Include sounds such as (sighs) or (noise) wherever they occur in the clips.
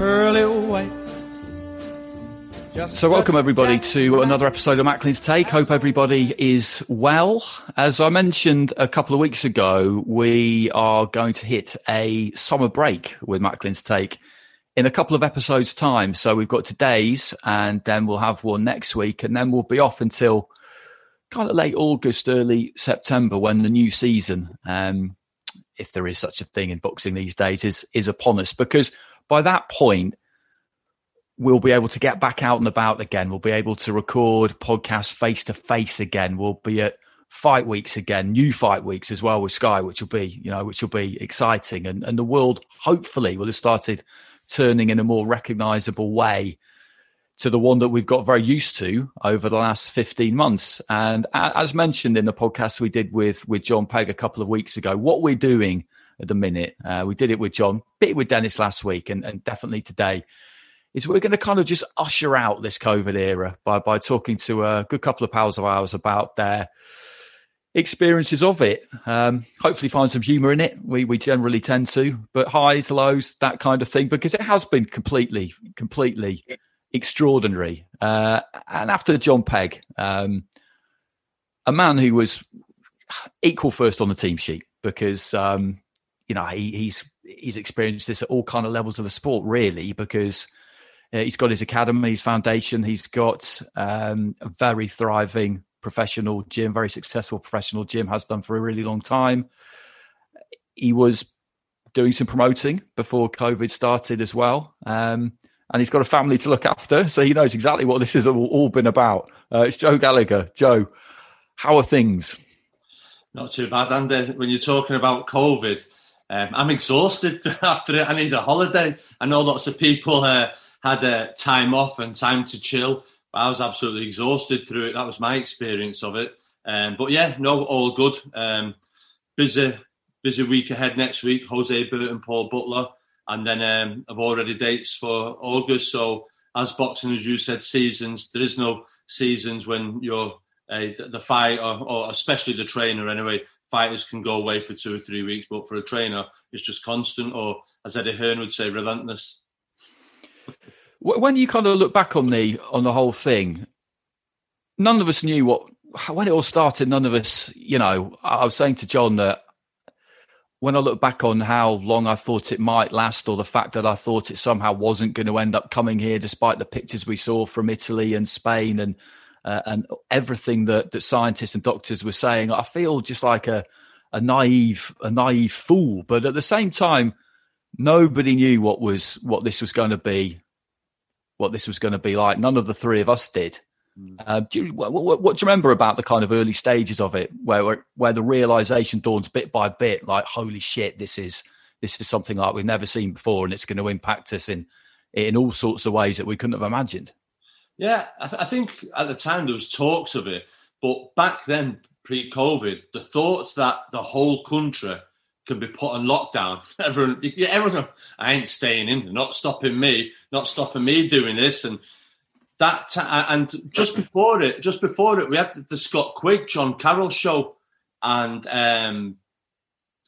pearly white. Just So, welcome everybody to another episode of Macklin's Take. Hope everybody is well. As I mentioned a couple of weeks ago, we are going to hit a summer break with Macklin's Take in a couple of episodes' time. So, we've got today's, and then we'll have one next week, and then we'll be off until kind of late August, early September when the new season, um, if there is such a thing in boxing these days, is is upon us. Because by that point, we'll be able to get back out and about again. We'll be able to record podcasts face to face again. We'll be at fight weeks again, new fight weeks as well with Sky, which will be, you know, which will be exciting. And and the world hopefully will have started turning in a more recognizable way to the one that we've got very used to over the last 15 months. And as mentioned in the podcast we did with with John Pegg a couple of weeks ago, what we're doing at the minute, uh, we did it with John, bit with Dennis last week, and, and definitely today, is we're going to kind of just usher out this COVID era by by talking to a good couple of pals of ours about their experiences of it. Um, hopefully, find some humour in it. We we generally tend to, but highs, lows, that kind of thing, because it has been completely, completely extraordinary. Uh, and after John Pegg, um, a man who was equal first on the team sheet because um, you know he, he's he's experienced this at all kind of levels of the sport, really, because. Uh, he's got his academy, his foundation. He's got um, a very thriving professional gym, very successful professional gym, has done for a really long time. He was doing some promoting before COVID started as well. Um, and he's got a family to look after. So he knows exactly what this has all, been about. Uh, it's Joe Gallagher. Joe, how are things? Not too bad, Andy. When you're talking about COVID, um, I'm exhausted (laughs) after it. I need a holiday. I know lots of people uh, had uh, time off and time to chill. But I was absolutely exhausted through it. That was my experience of it. Um, but yeah, no, all good. Um, busy, busy week ahead next week. Hosea Burton, Paul Butler, and then um, I've already dates for August. So as boxing, as you said, seasons. There is no seasons when you're uh, the fighter, or especially the trainer. Anyway, fighters can go away for two or three weeks, but for a trainer, it's just constant, or as Eddie Hearn would say, relentless. When you kind of look back on the on the whole thing, none of us knew what when it all started. None of us, you know, I was saying to John that when I look back on how long I thought it might last, or the fact that I thought it somehow wasn't going to end up coming here, despite the pictures we saw from Italy and Spain and uh, and everything that that scientists and doctors were saying, I feel just like a a naive a naive fool. But at the same time, nobody knew what was what this was going to be, what this was going to be like. None of the three of us did. Uh, do you, what, what, what do you remember about the kind of early stages of it, where where the realization dawns bit by bit, like holy shit, this is this is something like we've never seen before, and it's going to impact us in in all sorts of ways that we couldn't have imagined. Yeah, I, th- I think at the time there was talks of it, but back then, pre-COVID, the thoughts that the whole country can be put on lockdown. (laughs) Everyone, yeah, everyone, I ain't staying in. not stopping me. Not stopping me doing this. And that, and just before it, just before it, we had the, Scott Quigg, Jono Carroll show, and um,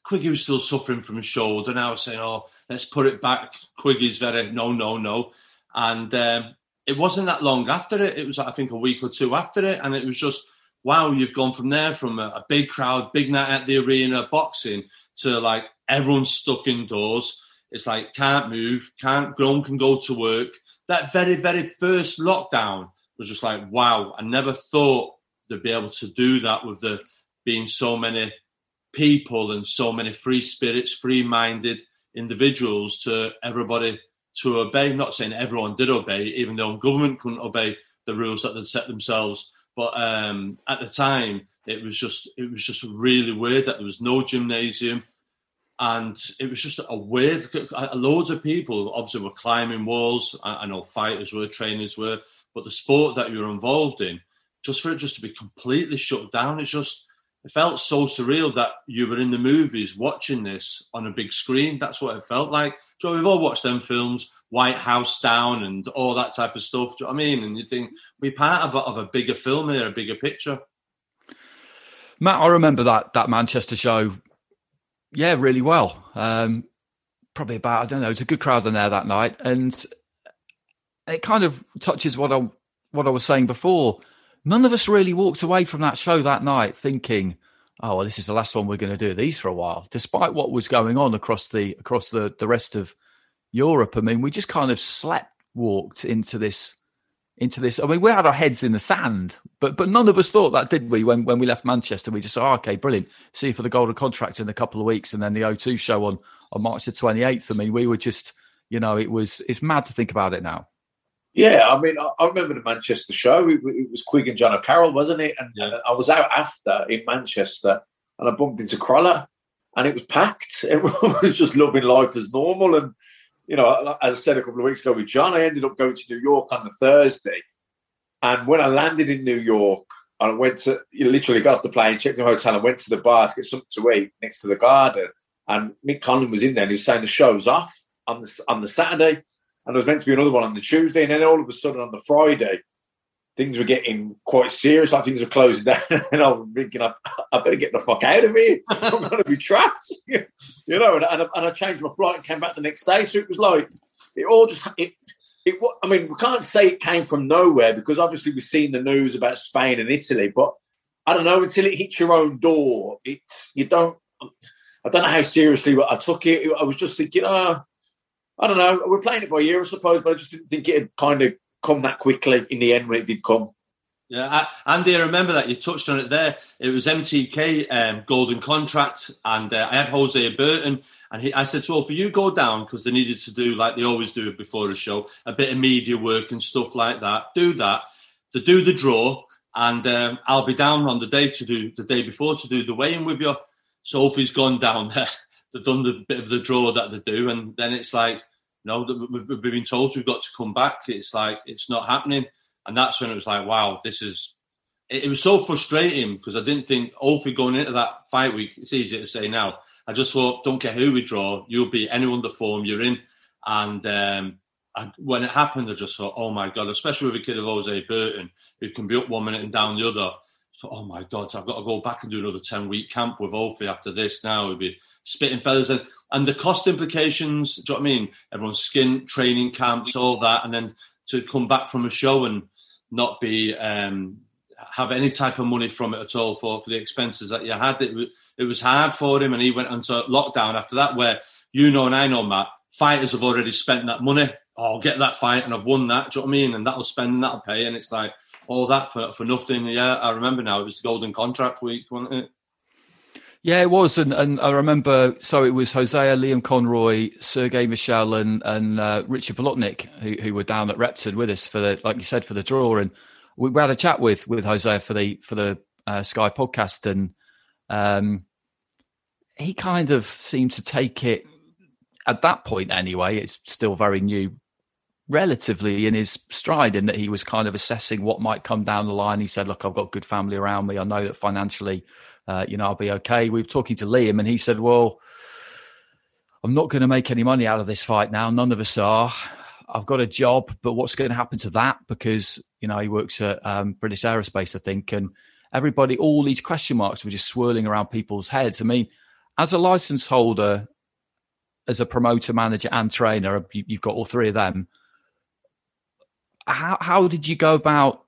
Quiggy was still suffering from his shoulder. And I was saying, "Oh, let's put it back." Quiggy's very no, no, no, and um, it wasn't that long after it. It was, I think, a week or two after it, and it was just wow, you've gone from there from a, a, big crowd, big night at the arena, boxing to like everyone's stuck indoors. It's like can't move, can't no one can go to work. That very, very first lockdown was just like wow. I never thought they'd be able to do that with the being so many people and so many free spirits, free minded individuals to everybody to obey. I'm not saying everyone did obey, even though government couldn't obey the rules that they'd set themselves. But um, at the time, it was just it was just really weird that there was no gymnasium, and it was just a weird. Loads of people obviously were climbing walls. I, I know fighters were, trainers were, but the sport that you were involved in, just for it just to be completely shut down, it's just it felt so surreal that you were in the movies watching this on a big screen. That's what it felt like. Joe, we've all watched them films, White House Down and all that type of stuff. Do you know what I mean? And you think we're part of a, of a bigger film here, a bigger picture. Matt, I remember that that Manchester show, yeah, really well. Um, probably about I don't know, it's a good crowd in there that night, and it kind of touches what I what I was saying before none of us really walked away from that show that night thinking, "Oh, well, this is the last one we're going to do these for a while." Despite what was going on across the across the the rest of Europe, I mean, we just kind of slept walked into this into this. I mean, we had our heads in the sand, but but none of us thought that, did we? When when we left Manchester, we just thought, oh, "Okay, brilliant. See you for the Golden Contract in a couple of weeks, and then the O2 show on on March the twenty eighth. I mean, we were just, you know, it was it's mad to think about it now. Yeah, I mean, I, I remember the Manchester show. It, it, was Quigg and Jono Carroll, wasn't it? And, yeah. and, I was out after in Manchester, and I bumped into Crolla, and it was packed. (laughs) Everyone was just loving life as normal. And you know, as I said a couple of weeks ago with John, I ended up going to New York on the Thursday, and when I landed in New York, I went to you know, literally got off the plane, checked the hotel, and went to the bar to get something to eat next to the garden. And Mick Conlan was in there, and he was saying the show's off on the on the Saturday and there was meant to be another one on the Tuesday, and then all of a sudden on the Friday, things were getting quite serious. Like things were closing down, (laughs) and I was thinking, I, I better get the fuck out of here. (laughs) I'm going to be trapped, (laughs) you know. And, and, I, and I changed my flight and came back the next day. So it was like it all just it. It, I mean, we can't say it came from nowhere because obviously we've seen the news about Spain and Italy, but I don't know until it hits your own door. It's you don't. I don't know how seriously I took it. I was just thinking, oh, I don't know. We're playing it by ear, I suppose, but I just didn't think it had kind of come that quickly in the end when it did come. Yeah, I, Andy, I remember that you touched on it there. It was MTK um, Golden Contract, and uh, I had Hosea Burton, and he, I said, "So for you go down because they needed to do like they always do before a show, a bit of media work and stuff like that. Do that. To do the draw, and um, I'll be down on the day to do the day before to do the weigh-in with you." Sophie's gone down there (laughs) they've done the bit of the draw that they do, and then it's like, no, the we've been told we've got to come back. It's like it's not happening, and that's when it was like, wow, this is. It, was so frustrating because I didn't think, hopefully, going into that fight week, it's easier to say now. I just thought, don't care who we draw, you'll be anyone the form you're in, and um, and when it happened, I just thought, oh my god, especially with a kid of Hosea Burton who can be up one minute and down the other oh my god, I've got to go back and do another ten week camp with Ophi after this. Now it'd be spitting feathers and and the cost implications. Do you know what I mean? Everyone's skin training camps, all that, and then to come back from a show and not be um, have any type of money from it at all for, for the expenses that you had. It, it was hard for him, and he went into lockdown after that, where you know and I know, Matt, fighters have already spent that money. Oh, I'll get that fight and I've won that. Do you know what I mean? And that'll spend and that'll pay. And it's like, all that for, for nothing. Yeah, I remember now. It was golden contract week, wasn't it? Yeah, it was, and, and I remember. So it was Hosea, Liam Conroy, Sergey Michel, and and uh, Richard Bolotniks who, who were down at Repton with us for the, like you said, for the draw. And we, we had a chat with with Hosea for the for the uh, Sky podcast, and um, he kind of seemed to take it at that point anyway. It's still very new, relatively in his stride, in that he was kind of assessing what might come down the line. He said, "Look, I've got good family around me. I know that financially, uh, you know, I'll be okay." We were talking to Liam, and he said, "Well." I'm not going to make any money out of this fight now. None of us are. I've got a job, but what's going to happen to that? Because you know he works at um, British Aerospace, I think, and everybody, all these question marks were just swirling around people's heads. I mean, as a license holder, as a promoter, manager, and trainer, you, have got all three of them. How how did you go about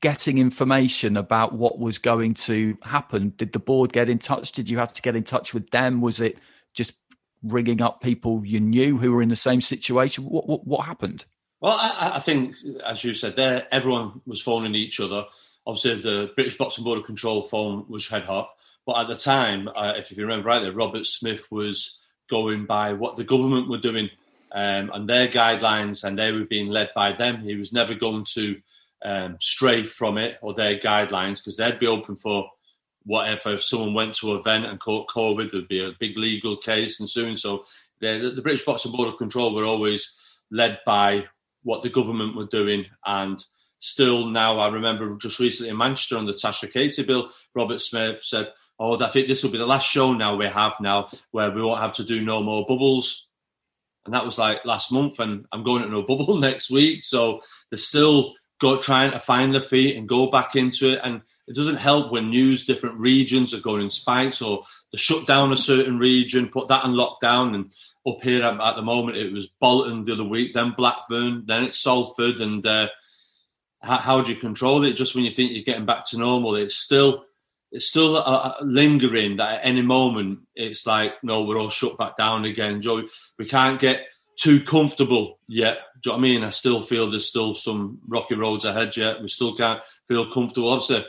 getting information about what was going to happen? Did the board get in touch? Did you have to get in touch with them? Was it just ringing up people you knew who were in the same situation? What what, what happened? Well, I, I, think, as you said, there everyone was phoning each other. Obviously, the British Boxing Board of Control phone was head hot, but at the time, uh, if you remember rightly, Robert Smith was going by what the government were doing um, and their guidelines, and they were being led by them. He was never going to um, stray from it or their guidelines because they'd be open for whatever. If someone went to an event and caught COVID, there'd be a big legal case and soon. So the, the British Boxing Board of Control were always led by what the government were doing. And still now, I remember just recently in Manchester on the Tasha Katie bill, Robert Smith said, oh, I think this will be the last show now we have now where we won't have to do no more bubbles. And that was like last month, and I'm going into a bubble (laughs) next week. So they're still go trying to find their feet and go back into it. And it doesn't help when news different regions are going in spikes or they shut down a certain region, put that in lockdown. And up here at, at the moment, it was Bolton the other week, then Blackburn, then it's Salford. And uh, how, how, do you control it? Just when you think you're getting back to normal, it's still it's still uh, lingering that at any moment it's like no, we're all shut back down again. Joe, we can't get too comfortable yet. Do you know what I mean? I still feel there's still some rocky roads ahead yet. We still can't feel comfortable. Obviously,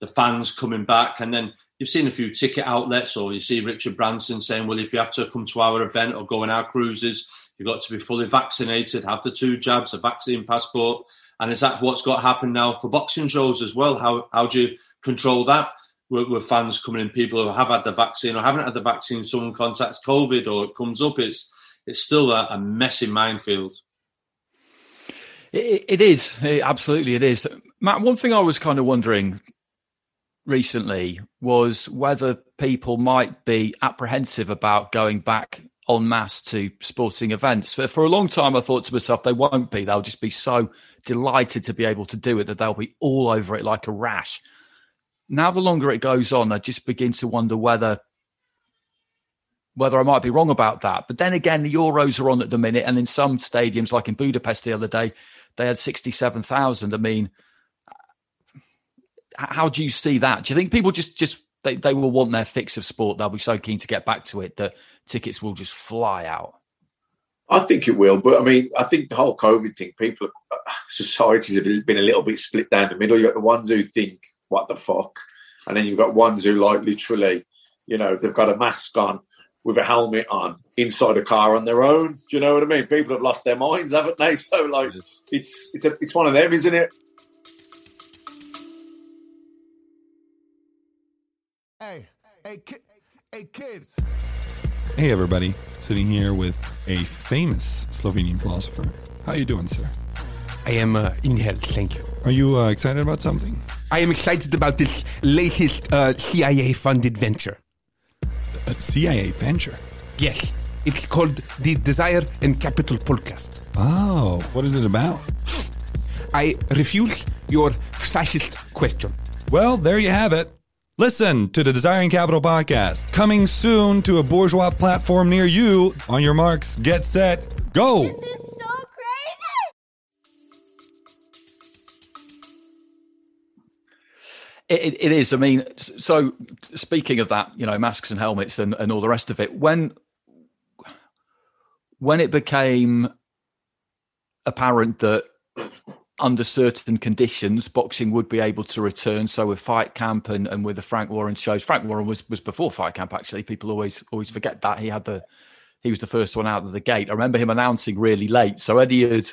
the fans coming back, and then you've seen a few ticket outlets, or you see Richard Branson saying, "Well, if you have to come to our event or go on our cruises, you've got to be fully vaccinated, have the two jabs, a vaccine passport." And is that what's got to happen now for boxing shows as well? How how do you control that? With, with fans coming in, people who have had the vaccine or haven't had the vaccine, someone contacts COVID or it comes up, it's it's still a, a messy minefield. It, it is it, absolutely. It is, Matt. One thing I was kind of wondering recently was whether people might be apprehensive about going back en masse to sporting events. For, for a long time, I thought to myself, they won't be. They'll just be so delighted to be able to do it that they'll be all over it like a rash. Now, the longer it goes on, I just begin to wonder whether whether I might be wrong about that. But then again, the Euros are on at the minute, and in some stadiums, like in Budapest the other day, they had 67,000. I mean, how do you see that? Do you think people just, just they, they will want their fix of sport? They'll be so keen to get back to it that tickets will just fly out? I think it will, but I mean, I think the whole COVID thing, people, uh, (laughs) societies have been a little bit split down the middle. You got the ones who think, "What the fuck," and then you've got ones who like literally, you know, they've got a mask on with a helmet on inside a car on their own. Do you know what I mean? People have lost their minds, haven't they? (laughs) So like, it's it's a, it's one of them, isn't it? Hey, hey, ki- hey, kids. Hey, everybody. Sitting here with a famous Slovenian philosopher. How you doing, sir? I am uh, in health, thank you. Are you uh, excited about something? I am excited about this latest uh, CIA-funded venture a CIA venture. Yes. It's called the Desire and Capital podcast. Oh, what is it about? I refuse your fascist question. Well, there you have it. Listen to the Desiring Capital podcast, coming soon to a bourgeois platform near you. On your marks, get set, go! It, it is. I mean, so speaking of that, you know, masks and helmets and, and all the rest of it, when when it became apparent that under certain conditions, boxing would be able to return. So with Fight Camp and, and with the Frank Warren shows, Frank Warren was was before Fight Camp. Actually, people always always forget that he had the he was the first one out of the gate. I remember him announcing really late. So Eddie had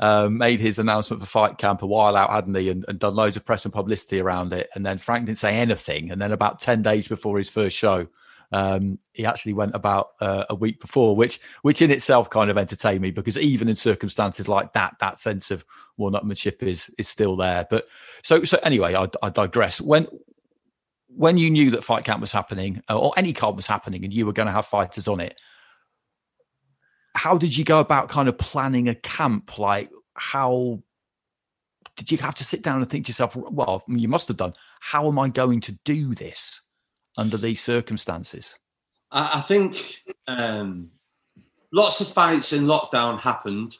um, made his announcement for Fight Camp a while out, hadn't he? And, and, done loads of press and publicity around it. And then Frank didn't say anything. And then about 10 days before his first show, um, he actually went about uh, a week before, which which in itself kind of entertained me because even in circumstances like that, that sense of one-upmanship is is still there. But so so anyway, I, I digress. When when you knew that Fight Camp was happening or any card was happening and you were going to have fighters on it, how did you go about kind of planning a camp? Like how did you have to sit down and think to yourself, well, you must have done, how am I going to do this under these circumstances? I, I think um, lots of fights in lockdown happened.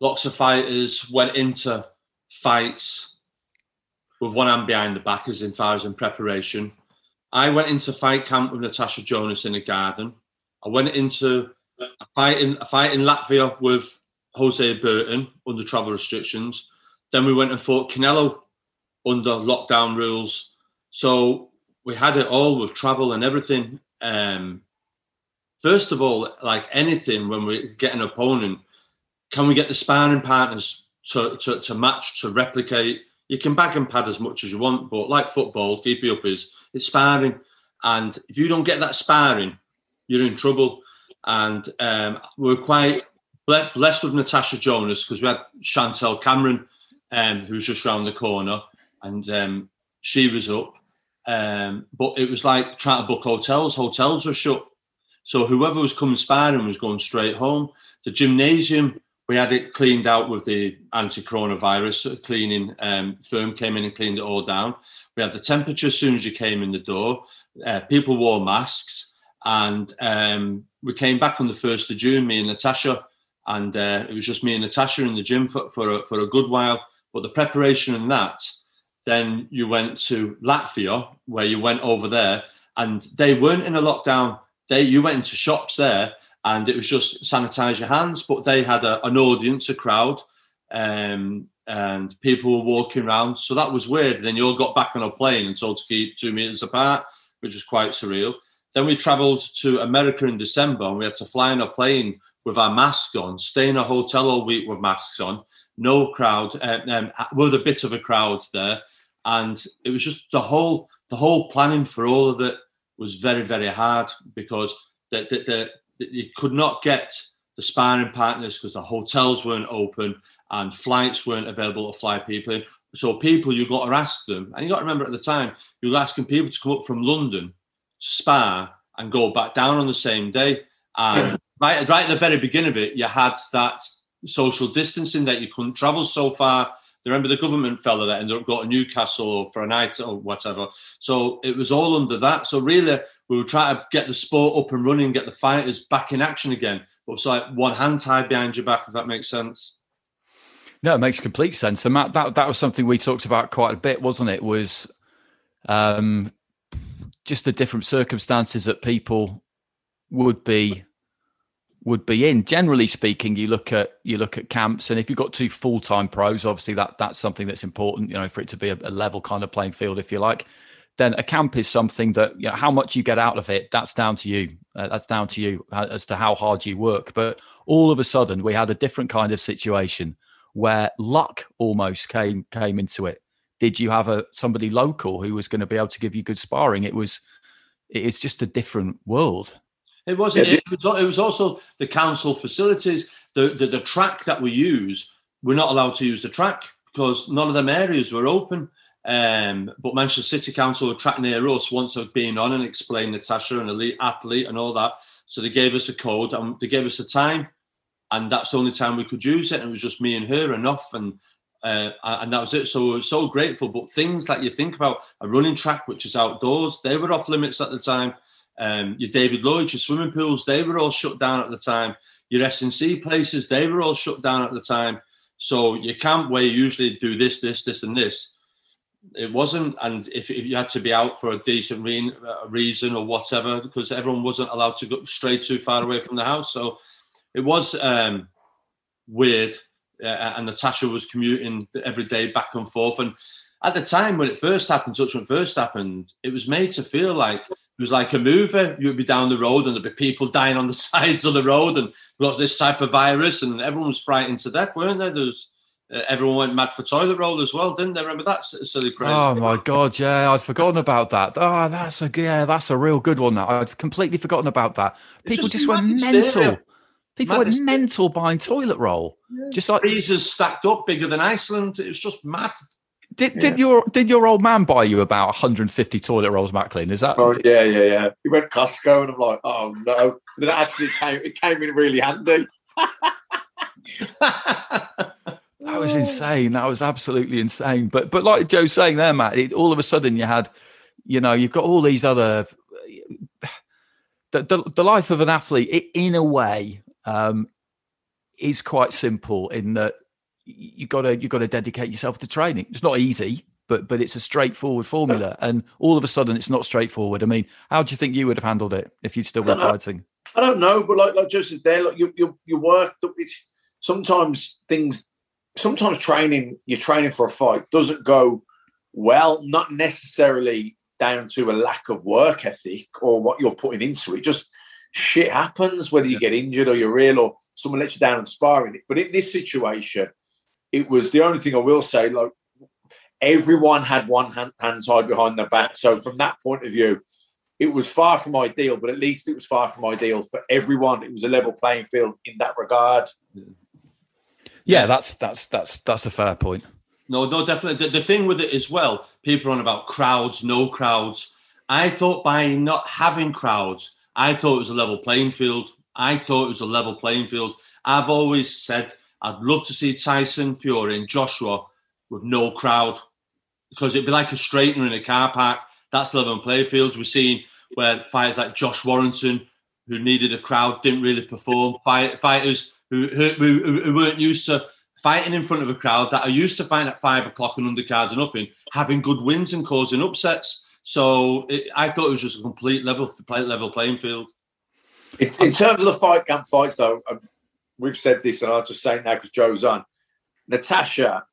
Lots of fighters went into fights with one hand behind the back, as in far as in preparation. I went into fight camp with Natasha Jonas in a garden. I went into a fight in a fight in Latvia with Hosea Burton under travel restrictions. Then we went and fought Canelo under lockdown rules. So we had it all with travel and everything. Um, first of all, like anything, when we get an opponent, can we get the sparring partners to, to, to match, to replicate? You can bag and pad as much as you want, but like football, keep you up is it's sparring. And if you don't get that sparring, you're in trouble and um, we were quite blessed with Natasha Jonas because we had Chantelle Cameron, um, who was just round the corner, and um, she was up. Um, but it was like trying to book hotels. Hotels were shut, so whoever was coming sparring was going straight home. The gymnasium we had it cleaned out with the anti-coronavirus cleaning um, firm came in and cleaned it all down. We had the temperature as soon as you came in the door. Uh, people wore masks. And um, we came back on the 1st of June, me and Natasha, and uh, it was just me and Natasha in the gym for, for, a, for a good while. But the preparation and that, then you went to Latvia, where you went over there, and they weren't in a lockdown. They You went into shops there, and it was just sanitize your hands, but they had a, an audience, a crowd, um, and people were walking around. So that was weird. And then you all got back on a plane and told to keep two meters apart, which was quite surreal. Then we travelled to America in December and we had to fly in a plane with our masks on, stay in a hotel all week with masks on, no crowd, uh, um, with a bit of a crowd there. And it was just the whole the whole planning for all of it was very, very hard because the, the, the you could not get the sparring partners because the hotels weren't open and flights weren't available to fly people in. So people, you got to ask them, and you got to remember at the time, you were asking people to come up from London spar and go back down on the same day. And (clears throat) right, right at the very beginning of it, you had that social distancing that you couldn't travel so far. Remember the government fella that ended up going to Newcastle for a night or whatever. So it was all under that. So really, we were trying to get the sport up and running, get the fighters back in action again. But it's like one hand tied behind your back, if that makes sense. No, it makes complete sense. And Matt, that that was something we talked about quite a bit, wasn't it? Was um, just the different circumstances that people would be would be in. Generally speaking, you look at you look at camps, and if you've got two full time pros, obviously that that's something that's important. You know, for it to be a, a, level kind of playing field, if you like. Then a camp is something that you know how much you get out of it. That's down to you. Uh, that's down to you as to how hard you work. But all of a sudden, we had a different kind of situation where luck almost came came into it did you have a somebody local who was going to be able to give you good sparring? It was it's just a different world. It wasn't. Yeah. It, was, it was also the council facilities, the, the the track that we use. We're not allowed to use the track because none of them areas were open. Um, but Manchester City Council, a track near us, once I've been on and explained Natasha, an elite athlete, and all that. So they gave us a code and they gave us a time, and that's the only time we could use it. And it was just me and her enough. And uh, and that was it. So we were so grateful. But things like you think about a running track, which is outdoors, they were off limits at the time. Um, your David Lloyd, your swimming pools, they were all shut down at the time. Your S&C places, they were all shut down at the time. So your camp where you usually do this, this, this, and this, it wasn't. And if, if you had to be out for a decent re- reason or whatever, because everyone wasn't allowed to go straight too far away from the house. So it was um, weird uh, and Natasha was commuting every day back and forth. And at the time when it first happened, such when first happened, it was made to feel like it was like a movie. You'd be down the road and there'd be people (laughs) dying on the sides of the road and we got this type of virus and everyone was frightened to death, weren't they? There was, uh, everyone went mad for toilet roll as well, didn't they? Remember that silly craze? Oh my god, yeah, I'd forgotten about that. Oh, that's a yeah, that's a real good one. That I'd completely forgotten about that. People just just, went mental. People Mad went mental buying toilet roll. Just like freezers stacked up bigger than Iceland. It was just mad. did, did your did your old man buy you about 150 toilet rolls, Macklin? Is that? Oh, yeah, yeah, yeah. He went Costco, and I'm like, oh no. But it actually came, it came in really handy. (laughs) That was insane. That was absolutely insane. But but like Joe's saying there, Matt, it, all of a sudden you had, you know, you've got all these other. (sighs) The, the, the life of an athlete, i in a way, um, is quite simple in that you got to you got to dedicate yourself to training. It's not easy, but but it's a straightforward formula. And all of a sudden, it's not straightforward. I mean, how do you think you would have handled it if you'd still been I fighting? I don't know, but like like just there, like you you you work. It's, sometimes things, sometimes training, you're training for a fight doesn't go well. Not necessarily down to a lack of work ethic or what you're putting into it. Just shit happens, whether you get injured or you're ill or someone lets you down in sparring. But in this situation, it was the only thing I will say. Like everyone had one hand, hand tied behind their back. So from that point of view, it was far from ideal, but at least it was far from ideal for everyone. It was a level playing field in that regard. Yeah, that's that's that's that's a fair point. No, no, definitely. The, the thing with it as well, people are on about crowds, no crowds. I thought by not having crowds, I thought it was a level playing field. I thought it was a level playing field. I've always said I'd love to see Tyson Fury and Joshua with no crowd because it'd be like a straightener in a car park. That's level playing field. We're seeing where fighters like Josh Warrington, who needed a crowd, didn't really perform. Fight, fighters who, who, who, who weren't used to fighting in front of a crowd that are used to fighting at five o'clock and undercards and nothing, having good wins and causing upsets. So it, I thought it was just a complete level level playing field. In, in terms of the fight camp fights, though, um, we've said this, and I'll just say it now because Joe's on. Natasha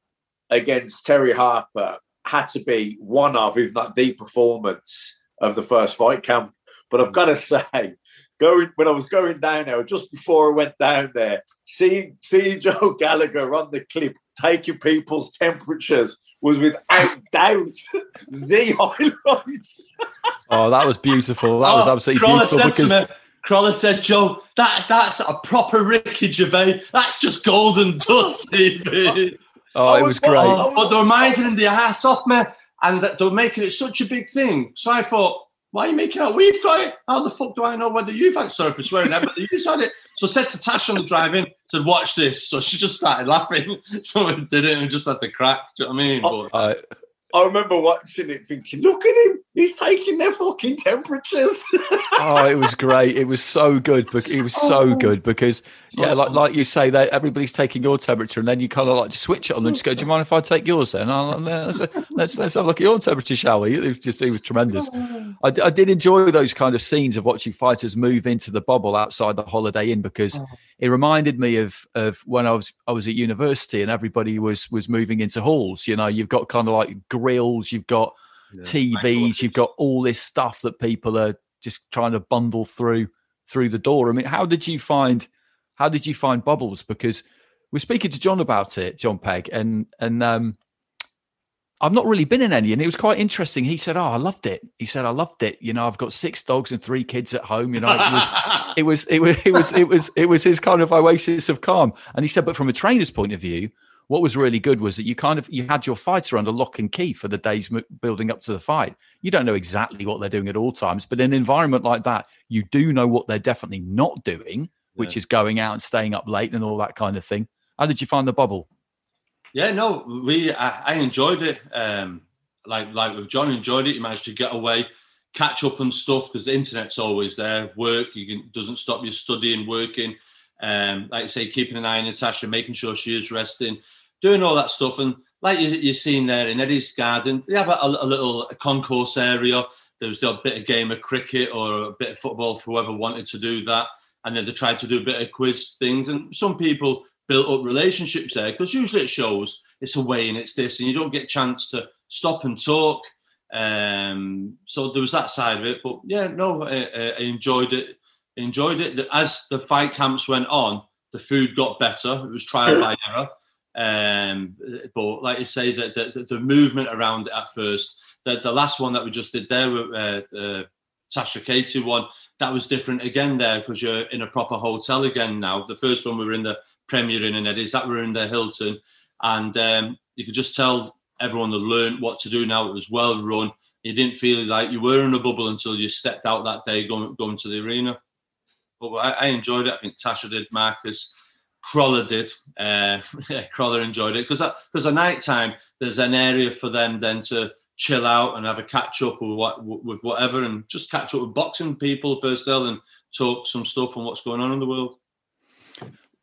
against Terri Harper had to be one of, if not the performance of the first fight camp. But I've got to (laughs) say, going when I was going down there, just before I went down there, seeing seeing Joe Gallagher on the clip taking people's temperatures was without (laughs) doubt the highlight. Oh, that was beautiful. That was Oh, absolutely Crolla beautiful said because to me, Crolla said, Joe, that that's a proper Ricky Gervais. That's just golden dust, (laughs) TV. Oh, it was great. But they're minding the ass off me, and that they were making it such a big thing. So I thought, why are you making it? We've got it. How the fuck do I know whether you've had? Sorry for swearing, there, but you've had it. So I said to Tash on the drive in, said, watch this. So she just started laughing. (laughs) so Someone did it and just had the crack. Do you know what I mean? Oh, But, I remember watching it thinking, look at him. He's taking their fucking temperatures. (laughs) oh, it was great. It was so good. It was so oh. good because yeah, like like you say, that everybody's taking your temperature, and then you kind of like to switch it on them. Just go, do you mind if I take yours? Then I'll, let's, let's let's have a look at your temperature, shall we? It was just it was tremendous. Oh. I, I did enjoy those kind of scenes of watching fighters move into the bubble outside the Holiday Inn because oh. it reminded me of of when I was I was at university and everybody was was moving into halls. You know, you've got kind of like grills, you've got TVs, you've got all this stuff that people are just trying to bundle through through the door. I mean, how did you find how did you find bubbles? Because we're speaking to John about it, John Pegg, and and um, I've not really been in any, and it was quite interesting. He said, "Oh, I loved it." He said, "I loved it." You know, I've got six dogs and three kids at home. You know, it was, (laughs) it was, it was, it was, it was, it was his kind of oasis of calm. And he said, but from a trainer's point of view, what was really good was that you kind of you had your fighter under lock and key for the days building up to the fight. You don't know exactly what they're doing at all times, but in an environment like that, you do know what they're definitely not doing, which is going out and staying up late and all that kind of thing. How did you find the bubble? Yeah, no, we I, I enjoyed it. Um, like like with John, enjoyed it. You managed to get away, catch up and stuff because the internet's always there. Work you can doesn't stop you studying, working. Um, like I say, keeping an eye on Natasha, making sure she is resting, doing all that stuff. And like you, you're seeing there in Eddie's garden, they have a, a little concourse area. There was a bit of game of cricket or a bit of football for whoever wanted to do that. And then they tried to do a bit of quiz things. And some people built up relationships there because usually it shows it's away and it's this, and you don't get a chance to stop and talk. Um, so there was that side of it. But yeah, no, I, I enjoyed it. Enjoyed it. As the fight camps went on, the food got better. It was trial by (coughs) error. Um, but like you say, the, the, the movement around it at first, the, the last one that we just did there, uh, uh, Tasha Katie one, that was different again there because you're in a proper hotel again now. The first one we were in the Premier Inn and Eddie's, that we were in the Hilton, and um, you could just tell everyone had learned what to do now. It was well run. You didn't feel like you were in a bubble until you stepped out that day going going to the arena. But I, I enjoyed it. I think Tasha did, Marcus. Crolla did. Uh, (laughs) Crolla enjoyed it because because at night time there's an area for them then to chill out and have a catch up with what with whatever and just catch up with boxing people, Burstell, and talk some stuff on what's going on in the world.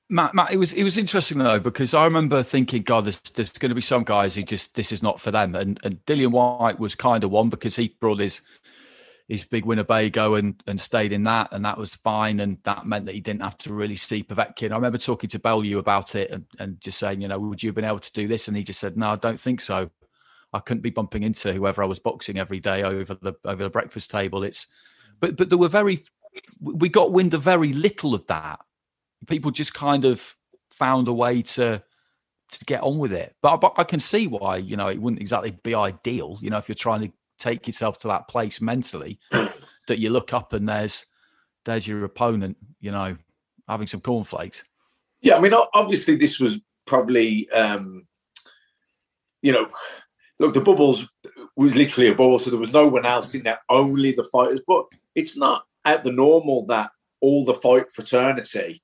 Matt, Matt, it was it was interesting though because I remember thinking, God, there's, there's going to be some guys who just this is not for them, and and Dillian Whyte was kind of one because he brought his his big Winnebago and and stayed in that, and that was fine, and that meant that he didn't have to really see Povetkin. I remember talking to Bellew about it and, and just saying, you know, would you have been able to do this? And he just said, no, I don't think so. I couldn't be bumping into whoever I was boxing every day over the over the breakfast table. It's, but but there were very, we got wind of very little of that people just kind of found a way to to get on with it. But, but I can see why you know it wouldn't exactly be ideal. You know, if you're trying to take yourself to that place mentally, (coughs) that you look up and there's there's your opponent. You know, having some cornflakes. Yeah, I mean, obviously this was probably, um, you know, look, the bubbles was literally a bubble, so there was no one else in there, only the fighters. But it's not out the normal that all the fight fraternity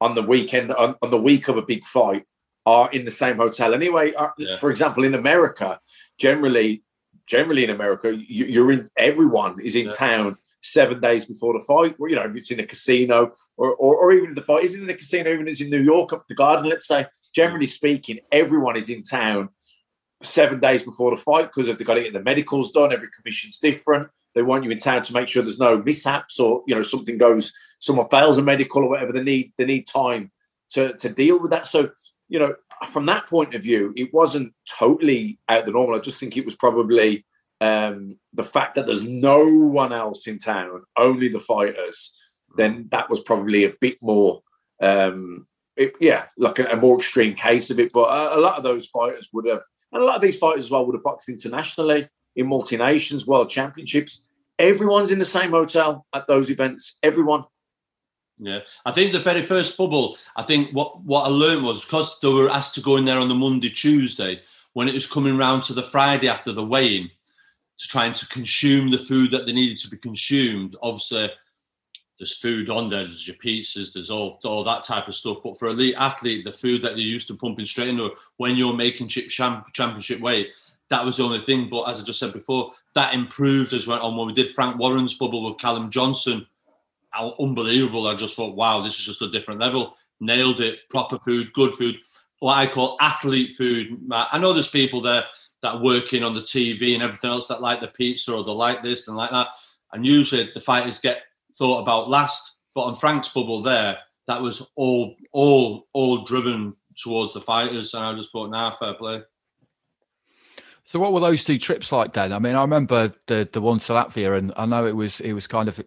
on the weekend on, on, the week of a big fight are in the same hotel anyway. Uh, yeah. For example, in America, generally, generally in America, you, are in. Everyone is in yeah. town seven days before the fight. Or, you know, if it's in a casino or, or, or even the fight isn't in a casino, even if it's in New York, up the Garden. Let's say, generally speaking, everyone is in town seven days before the fight because if they've got to get the medicals done, every commission's different. They want you in town to make sure there's no mishaps or you know something goes, someone fails a medical or whatever. They need they need time to to deal with that. So you know, from that point of view, it wasn't totally out the normal. I just think it was probably um, the fact that there's no one else in town, only the fighters. Then that was probably a bit more. Um, it, yeah, like a, a, more extreme case of it. But a, a lot of those fighters would have and a lot of these fighters as well would have boxed internationally in multi nations, world championships. Everyone's in the same hotel at those events. Everyone. Yeah, I think the very first bubble. I think what what I learned was because they were asked to go in there on the Monday, Tuesday, when it was coming round to the Friday after the weigh-in, to trying to consume the food that they needed to be consumed. Obviously, there's food on there. There's your pizzas. There's all all that type of stuff. But for elite athlete, the food that they're used to pumping straight into when you're making chip championship weight, that was the only thing. But as I just said before, that improved as went on. When we did Frank Warren's bubble with Callum Johnson, how unbelievable! I just thought, wow, this is just a different level. Nailed it. Proper food, good food. What I call athlete food. I know there's people there that working on the TV and everything else that like the pizza or they like this and like that. And usually the fighters get thought about last. But on Frank's bubble there, that was all all all driven towards the fighters, and I just thought, nah, fair play. So what were those two trips like then? I mean, I remember the the one to Latvia, and I know it was it was kind of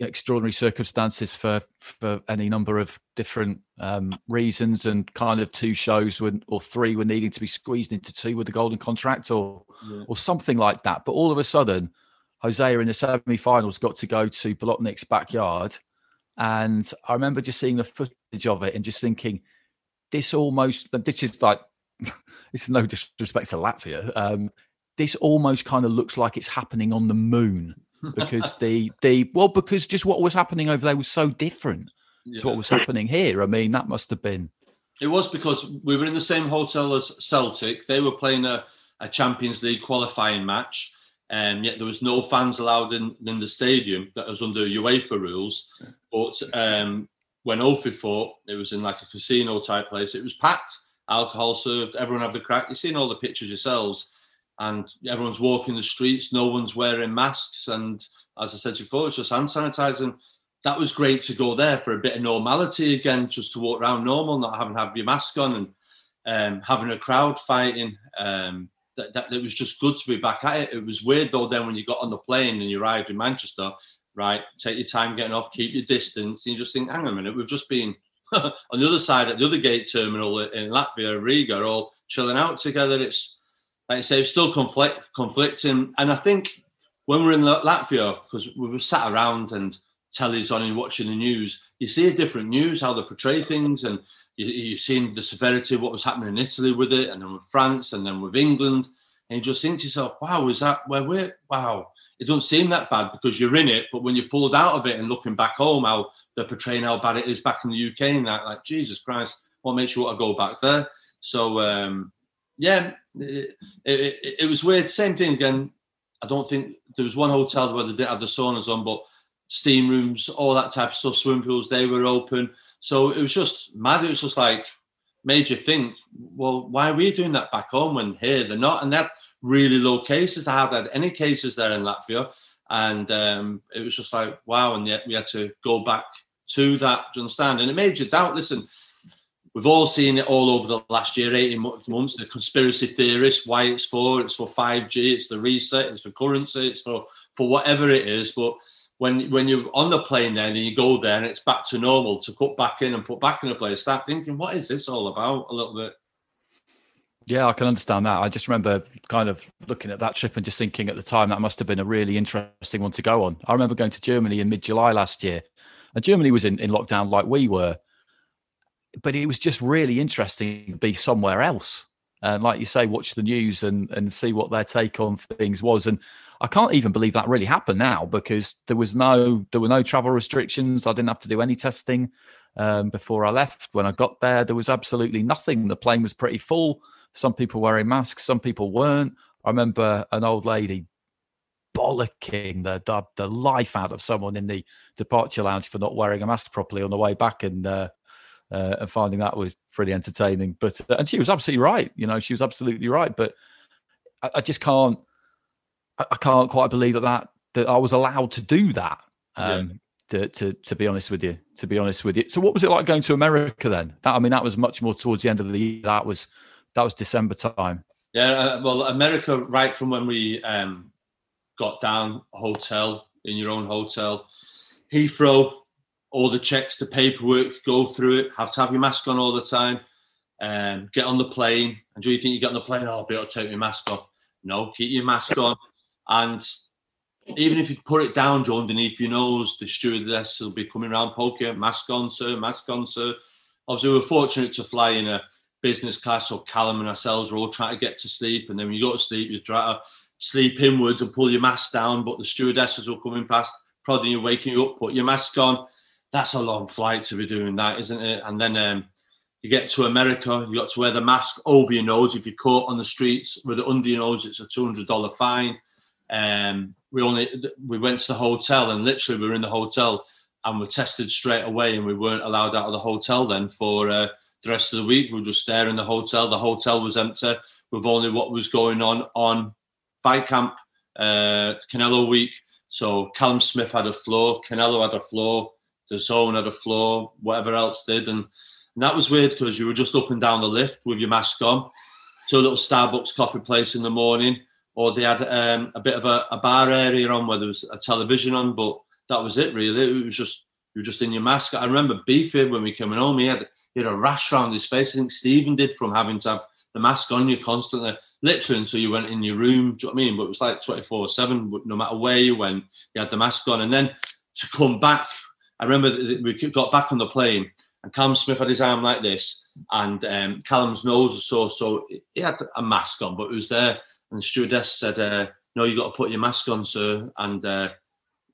extraordinary circumstances for for any number of different um, reasons, and kind of two shows were, or three were needing to be squeezed into two with the golden contract, or yeah. or something like that. But all of a sudden, Hosea in the semi-finals got to go to Bolotnik's backyard, and I remember just seeing the footage of it and just thinking, this almost this is like (laughs) this is no disrespect to Latvia. Um, this almost kind of looks like it's happening on the moon (laughs) because the the well because just what was happening over there was so different yeah. to what was happening here. I mean, that must have been. It was because we were in the same hotel as Celtic. They were playing a, a Champions League qualifying match um, yet there was no fans allowed in, in the stadium. That was under UEFA rules. But um, when Opie fought, it was in like a casino type place. It was packed, alcohol served, everyone had the crack. You've seen all the pictures yourselves, and everyone's walking the streets. No one's wearing masks, and as I said before, it's just hand sanitizing. That was great to go there for a bit of normality again, just to walk around normal, not having to have your mask on and um, having a crowd fighting. Um, that, that it was just good to be back at it. It was weird though. Then when you got on the plane and you arrived in Manchester, right? Take your time getting off, keep your distance, and you just think, hang on a minute, we've just been (laughs) on the other side at the other gate terminal in Latvia, Riga, all chilling out together. It's like I say, it's still conflict, conflicting, and I think when we're in Latvia, because we were sat around and telly's on and watching the news, you see a different news, how they portray things, and you, you're seeing the severity of what was happening in Italy with it, and then with France, and then with England, and you just think to yourself, "Wow, is that where we're? Wow." It doesn't seem that bad because you're in it, but when you're pulled out of it and looking back home, how they're portraying how bad it is back in the UK, and that, like Jesus Christ, what makes you want to go back there? So, um, yeah, it, it, it was weird. Same thing again. I don't think there was one hotel where they didn't have the saunas on, but steam rooms, all that type of stuff, swimming pools, they were open. So it was just mad. It was just like made you think, well, why are we doing that back home when here they're not? And that really low cases. I haven't had any cases there in Latvia. And um, it was just like, wow. And yet we had to go back to that, do you understand? And it made you doubt, listen, we've all seen it all over the last year, 18 months, the conspiracy theorists, why it's for, it's for 5G, it's the reset, it's for currency, it's for, for whatever it is. But when when you're on the plane then and you go there and it's back to normal to put back in and put back in a place, start thinking, what is this all about? A little bit. Yeah, I can understand that. I just remember kind of looking at that trip and just thinking at the time that must have been a really interesting one to go on. I remember going to Germany in mid July last year, and Germany was in, in lockdown like we were, but it was just really interesting to be somewhere else. And like you say, watch the news and, and see what their take on things was. And I can't even believe that really happened now because there was no there were no travel restrictions. I didn't have to do any testing um, before I left. When I got there, there was absolutely nothing. The plane was pretty full. Some people wearing masks, some people weren't. I remember an old lady bollocking the, the, the life out of someone in the departure lounge for not wearing a mask properly on the way back, and uh, uh, and finding that was pretty entertaining. But uh, and she was absolutely right. You know, she was absolutely right. But I, I just can't. I, I, can't quite believe that that that I was allowed to do that. Um, yeah. To, to to be honest with you, to be honest with you. So, what was it like going to America then? That I mean, that was much more towards the end of the year. That was that was December time. Yeah, uh, well, America, right from when we um, got down, hotel in your own hotel, Heathrow, all the checks, the paperwork, go through it, have to have your mask on all the time, um, get on the plane. And do you think you get on the plane? Oh, I'll be able to take my mask off. No, keep your mask on. And even if you put it down, Joe, underneath your nose, the stewardess will be coming around, you, mask on, sir, mask on, sir. Obviously, we are fortunate to fly in a business class, so Callum and ourselves were all trying to get to sleep. And then when you go to sleep, you try to sleep inwards and pull your mask down, but the stewardesses will coming past, prodding you, waking you up, put your mask on that's a long flight to be doing that, isn't it? And then um, you get to America, you got to wear the mask over your nose. If you're caught on the streets with it under your nose, it's a two hundred dollar fine. Um, we only we went to the hotel and literally we were in the hotel and we tested straight away and we weren't allowed out of the hotel then for uh, the rest of the week. We were just there in the hotel. The hotel was empty with only what was going on on bike camp, uh, Canelo week. So Callum Smith had a floor, Canelo had a floor, DAZN had a floor, whatever else did. And, and that was weird because you were just up and down the lift with your mask on to a little Starbucks coffee place in the morning, or they had um, a bit of a, a, bar area on where there was a television on, but that was it really. It was just you were just in your mask. I remember Beefy when we came home, he had, he had a rash around his face. I think Stephen did from having to have the mask on you constantly, literally until you went in your room. Do you know what I mean? But it was like 24 7, no matter where you went, you had the mask on. And then to come back I remember we got back on the plane and Callum Smith had his arm like this, and um, Callum's nose was so so he had a mask on, but it was there. And the stewardess said, uh, "No, you got to put your mask on, sir." And uh,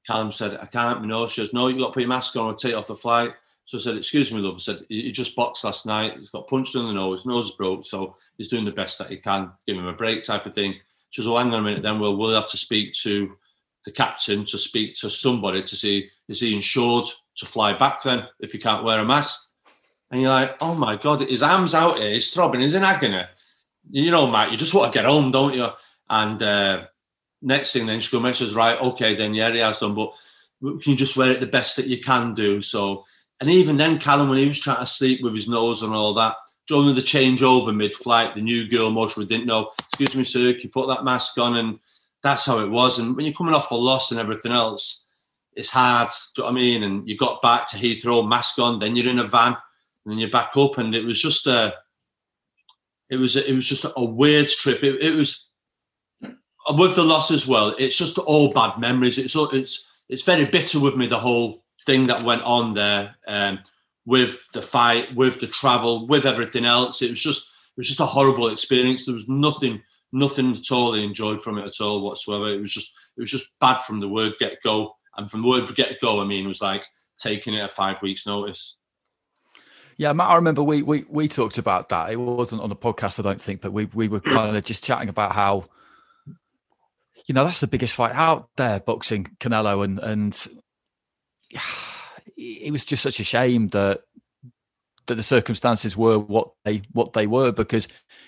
Callum said, "I can't." No, she says, "No, you got to put your mask on or take off the flight." So I said, "Excuse me, love." I said, "He just boxed last night. He's got punched in the nose. His nose broke, so he's doing the best that he can. Give him a break, type of thing." She says, "Oh, hang on a minute. Then we'll we'll have to speak to the captain to speak to somebody to see is he insured to fly back then if he can't wear a mask? And you're like, oh my God, his arm's out here, he's throbbing, he's in agony. You know, Matt, you just want to get home, don't you? And uh, next thing then she goes, says, right, okay, then yeah, he has done, but can you just wear it the best that you can do? So, and even then, Callum, when he was trying to sleep with his nose and all that, during the changeover mid-flight, the new girl most we didn't know. Excuse me, sir, you put that mask on? And that's how it was. And when you're coming off a loss and everything else, it's hard. Do you know what I mean? And you got back to Heathrow, mask on, then you're in a van, and then you're back up, and it was just a, it was it was just a weird trip. It, it was with the loss as well. It's just all bad memories. It's it's it's very bitter with me the whole thing that went on there um, with the fight, with the travel, with everything else. It was just it was just a horrible experience. There was nothing nothing at all I enjoyed from it at all whatsoever. It was just it was just bad from the word get go, and from the word get go, I mean, it was like taking it at five weeks' notice. Yeah, Matt, I remember we, we we talked about that. It wasn't on the podcast, I don't think, but we we were kind of just chatting about how, you know, that's the biggest fight out there, boxing Canelo, and and (sighs) it was just such a shame that that the circumstances were what they what they were because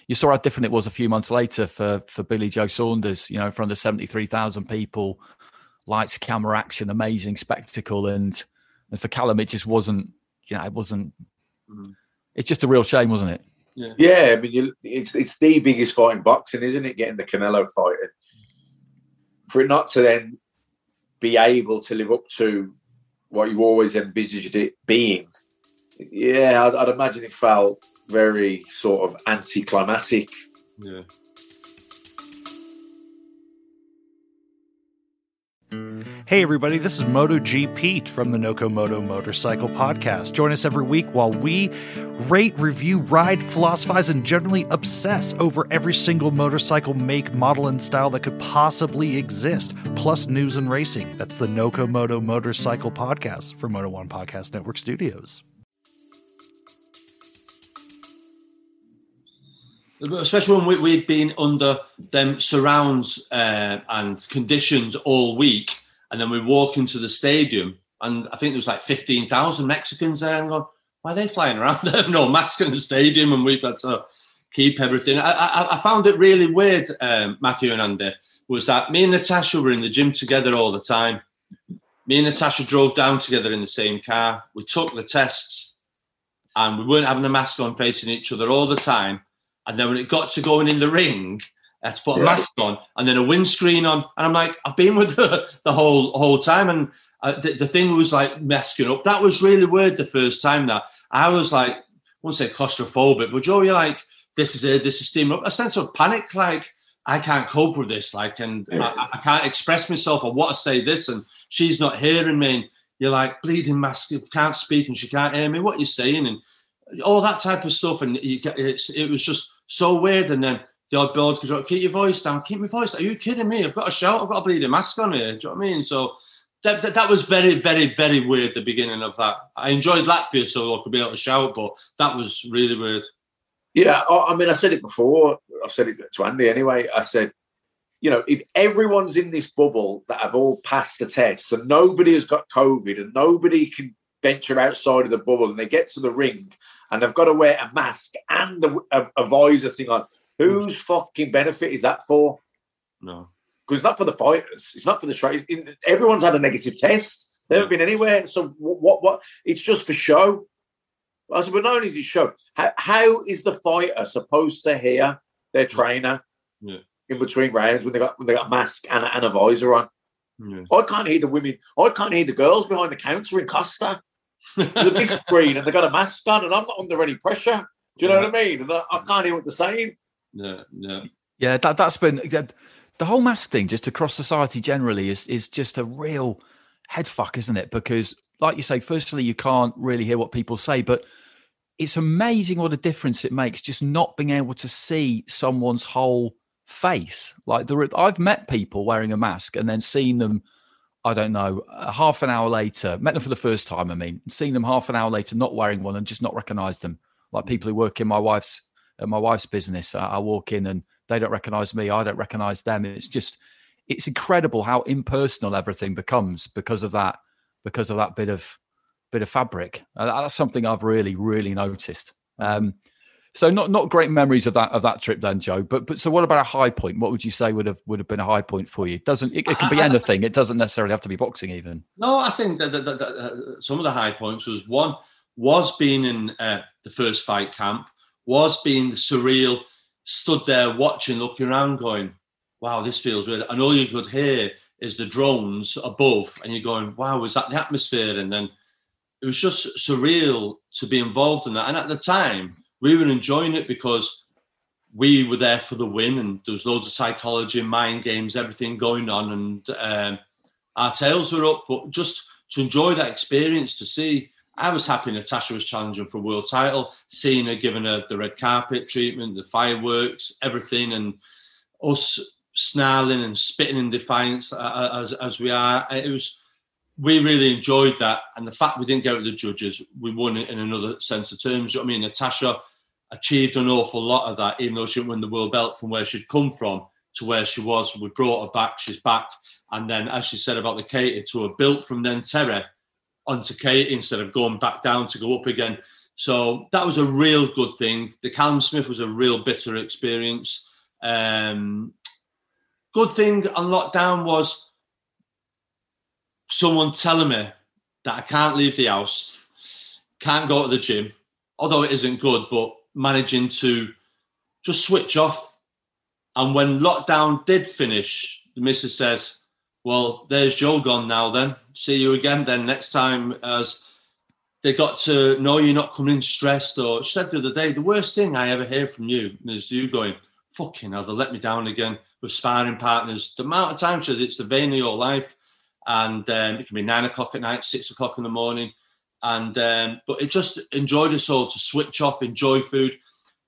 you saw how different it was a few months later for for Billy Joe Saunders, you know, in front of seventy three thousand people, lights, camera, action, amazing spectacle, and and for Callum it just wasn't, you know, it wasn't Mm. It's just a real shame, wasn't it? Yeah, yeah I mean, you, it's it's the biggest fight in boxing, isn't it? Getting the Canelo fight, and for it not to then be able to live up to what you always envisaged it being, yeah, I'd, I'd imagine it felt very sort of anticlimactic. Yeah. Hey, everybody, this is MotoGPete from the Noco Moto Motorcycle Podcast. Join us every week while we rate, review, ride, philosophize, and generally obsess over every single motorcycle make, model, and style that could possibly exist, plus news and racing. That's the Noco Moto Motorcycle Podcast from Moto One Podcast Network Studios. Especially when we, we'd been under them surrounds uh, and conditions all week and then we walk into the stadium, and I think there was like 15,000 Mexicans there. And going, why are they flying around (laughs) there? no mask in the stadium, and we've had to keep everything. I, I, I found it really weird, um, Matthew and Andy, was that me and Natasha were in the gym together all the time. Me and Natasha drove down together in the same car. We took the tests, and we weren't having the mask on, facing each other all the time. And then when it got to going in the ring, I had to put a mask on and then a windscreen on. And I'm like, I've been with (laughs) her the whole whole time. And uh, the, the, thing was like messing up. That was really weird the first time that I was like, I won't say claustrophobic, but Joe, you're like, this is it, this is steaming up. A sense of panic, like, I can't cope with this, like, and yeah. I, I, can't express myself. I want to say this, and she's not hearing me. And you're like, bleeding mask, can't speak, and she can't hear me. What are you're saying, and all that type of stuff. And you, it's, it was just so weird. And then the odd build goes, keep your voice down, keep my voice down. Are you kidding me? I've got a shout, I've got a bleeding mask on here. Do you know what I mean? So that, that, that, was very, very, very weird, the beginning of that. I enjoyed Latvia, so I could be able to shout, but that was really weird. Yeah, I mean, I said it before. I've said it to Andy anyway. I said, you know, if everyone's in this bubble that have all passed the test and nobody has got COVID and nobody can venture outside of the bubble and they get to the ring and they've got to wear a mask and a, a, a visor thing on, Whose mm. fucking benefit is that for? No. Because it's not for the fighters. It's not for the trade. Everyone's had a negative test. They haven't been anywhere. So what? What? what it's just for show. I said, but not only is it show, how, how is the fighter supposed to hear their mm. trainer yeah. in between rounds when they got when they got a mask and, and a visor on? Yeah. I can't hear the women. I can't hear the girls behind the counter in Costa. There's a big screen and they got a mask on, and I'm not under any pressure. Do you know Yeah. what I mean? And I, I can't hear what they're saying. No, no. Yeah, that that's been the whole mask thing just across society generally is is just a real head fuck, isn't it? Because like you say, firstly, you can't really hear what people say, but it's amazing what a difference it makes just not being able to see someone's whole face. Like there, are, I've met people wearing a mask and then seen them. I don't know, uh, half an hour later, met them for the first time. I mean, seen them half an hour later not wearing one and just not recognise them. Like people who work in my wife's at my wife's business. I, I walk in and they don't recognize me. I don't recognize them. It's just, it's incredible how impersonal everything becomes because of that, because of that bit of bit of fabric. Uh, that's something I've really, really noticed. Um, so not not great memories of that of that trip then, Joe. But but so what about a high point? What would you say would have would have been a high point for you? Doesn't it, it can be anything. It doesn't necessarily have to be boxing even. No, I think that, that, that, uh, some of the high points was one was being in uh, the first fight camp was being surreal, stood there watching, looking around, going, wow, this feels weird. And all you could hear is the drones above, and you're going, wow, is that the atmosphere? And then it was just surreal to be involved in that. And at the time, we were enjoying it because we were there for the win, and there was loads of psychology, and mind games, everything going on, and um, our tails were up. But just to enjoy that experience, to see, I was happy Natasha was challenging for a world title, seeing her giving her the red carpet treatment, the fireworks, everything, and us snarling and spitting in defiance uh, uh, as as we are. It was we really enjoyed that, and the fact we didn't go to the judges, we won it in another sense of terms. You know what I mean? Natasha achieved an awful lot of that, even though she didn't win the world belt from where she'd come from to where she was. We brought her back, she's back. And then, as she said about the Katie tour, built from then Terri onto Katie instead of going back down to go up again. So that was a real good thing. The Callum Smith was a real bitter experience. Um, good thing on lockdown was someone telling me that I can't leave the house, can't go to the gym, although it isn't good, but managing to just switch off. And when lockdown did finish, the missus says, Well, there's Joe gone now, then. See you again then next time. As they got to know you're not coming in stressed. Or she said the other day, The worst thing I ever hear from you is you going, Fucking hell, they let me down again with sparring partners. The amount of times she says it's the vein of your life. And um, it can be nine o'clock at night, six o'clock in the morning and um, but it just enjoyed us all to switch off, enjoy food.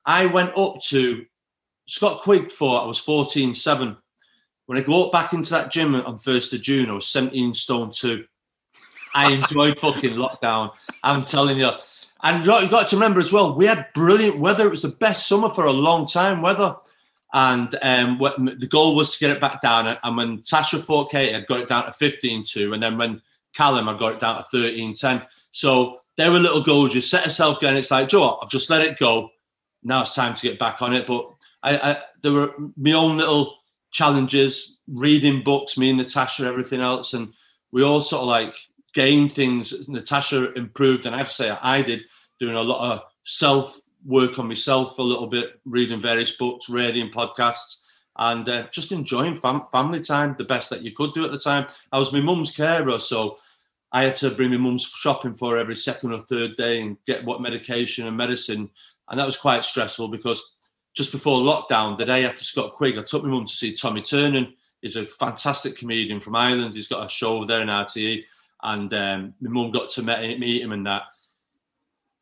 I went up to Scott Quigg for I was 14, 7. When I walked back into that gym on 1st of June, I was 17 stone 2. I enjoyed fucking lockdown. I'm telling you. And you've got to remember as well, we had brilliant weather. It was the best summer for a long time, weather. And um, the goal was to get it back down. And when Tasha fought Kate, I got it down to 15 2. And then when Callum, I got it down to 13 10. So they were little goals. You set yourself going. It's like, Joe, what? I've just let it go. Now it's time to get back on it. But I, I there were my own little challenges, reading books, me and Natasha, everything else. And we all sort of like gained things. Natasha improved. And I have to say, I did doing a lot of self work on myself a little bit, reading various books, reading podcasts and uh, just enjoying fam- family time the best that you could do at the time. I was my mum's carer, so I had to bring my mum's shopping for every second or third day and get what medication and medicine. And that was quite stressful because just before lockdown, the day after Scott Quigg, I took my mum to see Tommy Tiernan. He's a fantastic comedian from Ireland. He's got a show over there in RTE. And um, my mum got to meet him and that.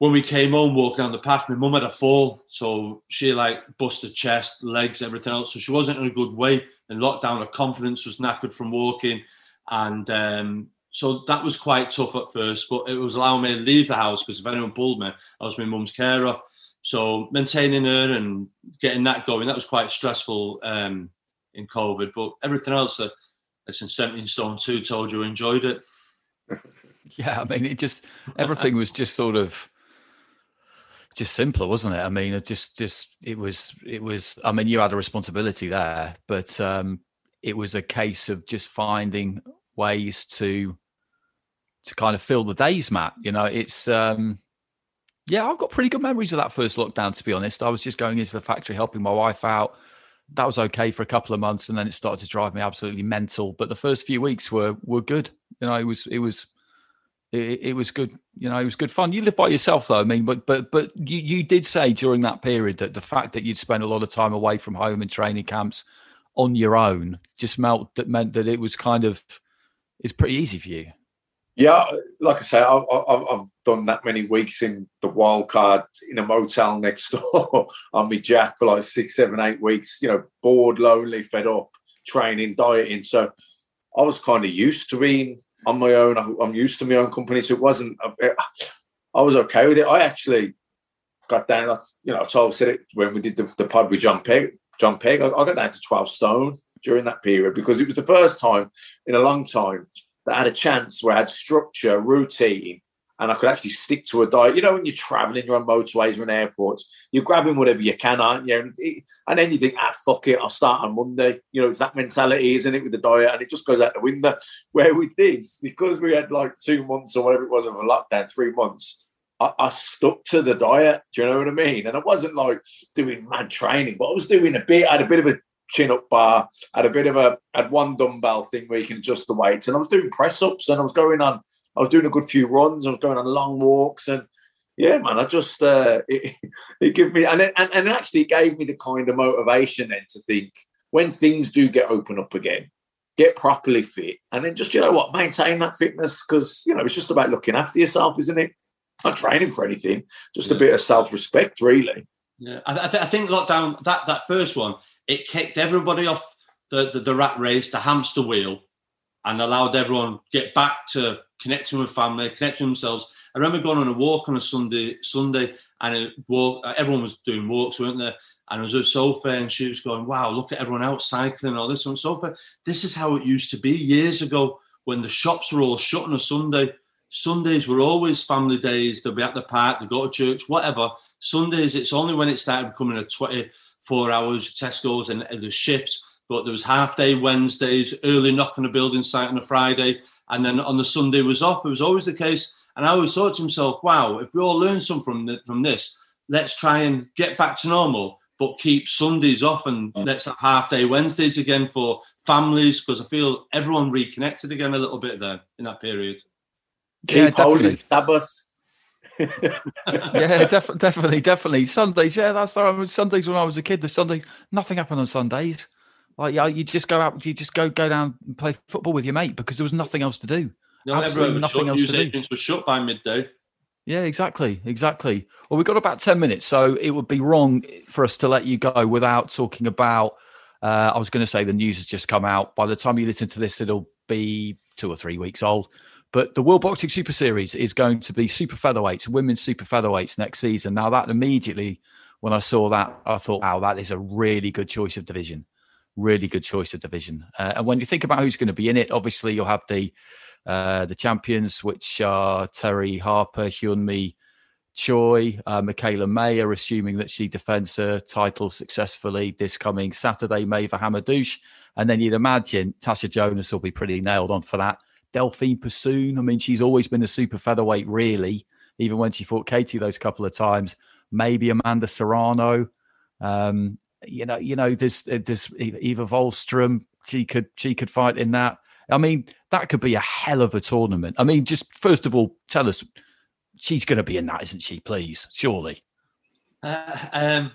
When we came home, walking down the path, my mum had a fall. So she like busted chest, legs, everything else. So she wasn't in a good way. In lockdown, her confidence was knackered from walking. And um, so that was quite tough at first, but it was allowing me to leave the house because if anyone pulled me, I was my mum's carer. So maintaining her and getting that going, that was quite stressful um, in COVID. But everything else, uh, listen, 17 Stone 2 told you enjoyed it. (laughs) Yeah, I mean, it just, everything was just sort of, just simpler, wasn't it? I mean, it just, just, it was, it was, I mean, you had a responsibility there, but um, it was a case of just finding ways to to kind of fill the days, Matt. You know, it's um yeah, I've got pretty good memories of that first lockdown, to be honest. I was just going into the factory helping my wife out. That was okay for a couple of months, and then it started to drive me absolutely mental. But the first few weeks were were good. You know, it was it was it, it was good. You know, it was good fun. You live by yourself, though. I mean, but but but you you did say during that period that the fact that you'd spend a lot of time away from home in training camps on your own just meant that meant that it was kind of it's pretty easy for you. Yeah, like I say, I, have done that many weeks in the wild card in a motel next door on me jack for like six, seven, eight weeks. You know, bored, lonely, fed up, training, dieting. So I was kind of used to being on my own. I'm used to my own company, so it wasn't. I was okay with it. I actually got down. You know, I told said it when we did the, the pod with John Pegg. John Pegg, I, I got down to twelve stone during that period because it was the first time in a long time that I had a chance where I had structure, routine, and I could actually stick to a diet. You know, when you're traveling, you're on motorways or in airports, you're grabbing whatever you can, aren't you? And, it, and then you think, ah, fuck it, I'll start on Monday. You know, it's that mentality, isn't it, with the diet? And it just goes out the window. (laughs) Where with this, because we had like two months or whatever it was of a lockdown, three months, I, I stuck to the diet. Do you know what I mean? And I wasn't like doing mad training, but I was doing a bit. I had a bit of a chin up bar, had a bit of a had one dumbbell thing where you can adjust the weights, and I was doing press ups, and I was going on. I was doing a good few runs. I was going on long walks, and yeah, man, I just uh, (laughs) it, it gave me and it, and and actually gave me the kind of motivation then to think when things do get open up again, get properly fit, and then just you know what, maintain that fitness because you know it's just about looking after yourself, isn't it? Not training for anything, just a bit of self respect, really. Yeah, I, th- I think lockdown that that first one it kicked everybody off the, the, the rat race, the hamster wheel, and allowed everyone get back to connecting with family, connecting themselves. I remember going on a walk on a Sunday, Sunday, and walk, uh, everyone was doing walks, weren't there? And it was a sofa, and she was going, "Wow, look at everyone out cycling, all this on sofa. This is how it used to be years ago when the shops were all shut on a Sunday. Sundays were always family days. They'll be at the park, they'd go to church, whatever. Sundays, it's only when it started becoming a 24 hours Tesco's and, and the shifts. But there was half day Wednesdays, early knock on a building site on a Friday, and then on the Sunday was off. It was always the case. And I always thought to myself, wow, if we all learn something from, the, from this, let's try and get back to normal, but keep Sundays off and let's have half day Wednesdays again for families, because I feel everyone reconnected again a little bit there in that period. Keep holy Sabbath. (laughs) yeah, def- definitely, definitely. Sundays, yeah, that's the Sundays when I was a kid. The Sunday, nothing happened on Sundays. Like, yeah, you just go out, you just go go down and play football with your mate because there was nothing else to do. No, Absolutely nothing else to do. Were shut by midday. Yeah, exactly, exactly. Well, we've got about ten minutes, so it would be wrong for us to let you go without talking about. Uh, I was going to say the news has just come out. By the time you listen to this, it'll be two or three weeks old. But the World Boxing Super Series is going to be super featherweights, women's super featherweights next season. Now, that immediately, when I saw that, I thought, wow, that is a really good choice of division. Really good choice of division. Uh, and when you think about who's going to be in it, obviously you'll have the uh, the champions, which are Terri Harper, Hyunmi Choi, uh, Mikaela Mayer, assuming that she defends her title successfully this coming Saturday, Maïva Hamadouche. And then you'd imagine Tasha Jonas will be pretty nailed on for that. Delphine Persoon. I mean, she's always been a super featherweight, really, even when she fought Katie those couple of times. Maybe Amanda Serrano. Um, you know, you know, there's there's Eva Wahlström. She could she could fight in that. I mean, that could be a hell of a tournament. I mean, just first of all, tell us she's going to be in that, isn't she? Please, surely. Uh, um,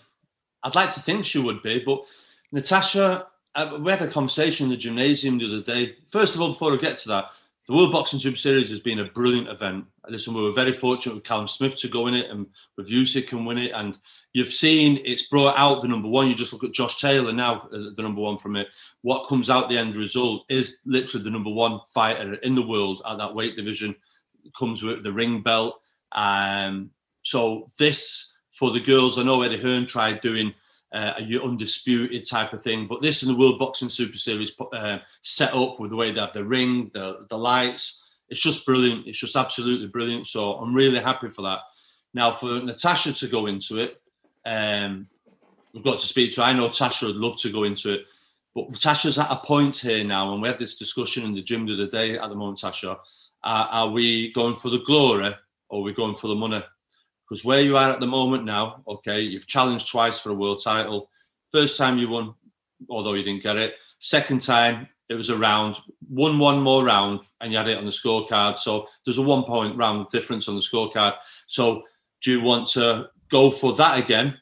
I'd like to think she would be, but Natasha, uh, we had a conversation in the gymnasium the other day. First of all, before I get to that, the World Boxing Super Series has been a brilliant event. Listen, we were very fortunate with Callum Smith to go in it and with Usyk and win it. And you've seen it's brought out the number one. You just look at Josh Taylor now, uh, the number one from it. What comes out the end result is literally the number one fighter in the world at that weight division. It comes with the ring belt. Um, so this for the girls, I know Eddie Hearn tried doing uh, a undisputed type of thing. But this in the World Boxing Super Series uh, set up with the way they have the ring, the the lights, it's just brilliant. It's just absolutely brilliant. So I'm really happy for that. Now for Natasha to go into it, um, we've got to speak to. Her. I know Tasha would love to go into it, but Tasha's at a point here now, and we had this discussion in the gym the other day. At the moment, Tasha, uh, are we going for the glory or are we going for the money? Because where you are at the moment now, okay, you've challenged twice for a world title. First time you won, although you didn't get it. Second time, it was a round, won one more round, and you had it on the scorecard. So there's a one point round difference on the scorecard. So do you want to go for that again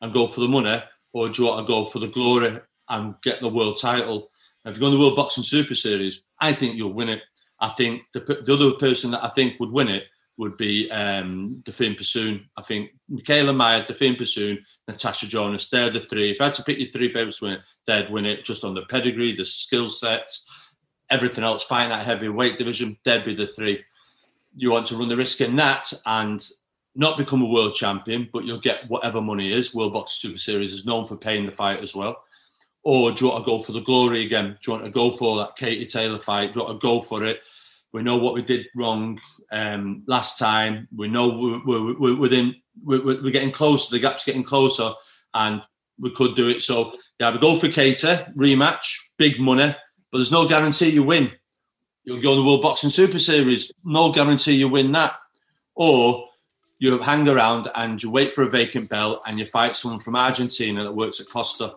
and go for the money, or do you want to go for the glory and get the world title? If you go in the World Boxing Super Series, I think you'll win it. I think the, the other person that I think would win it would be um, Delphine Persoon. I think Mikaela Mayer, Delphine Persoon, Natasha Jonas. They're the three. If I had to pick your three favourites to win it, they'd win it just on the pedigree, the skill sets, everything else. Fighting that heavyweight division, they'd be the three. You want to run the risk in that and not become a world champion, but you'll get whatever money is. World Boxing Super Series is known for paying the fight as well. Or do you want to go for the glory again? Do you want to go for that Katie Taylor fight? Do you want to go for it? We know what we did wrong um, last time. We know we're, we're, within, we're, we're, getting closer. The gap's getting closer, and we could do it. So yeah, we go for Katie rematch, big money, but there's no guarantee you win. You'll go to the World Boxing Super Series, no guarantee you win that. Or you hang around and you wait for a vacant belt and you fight someone from Argentina that works at Costa.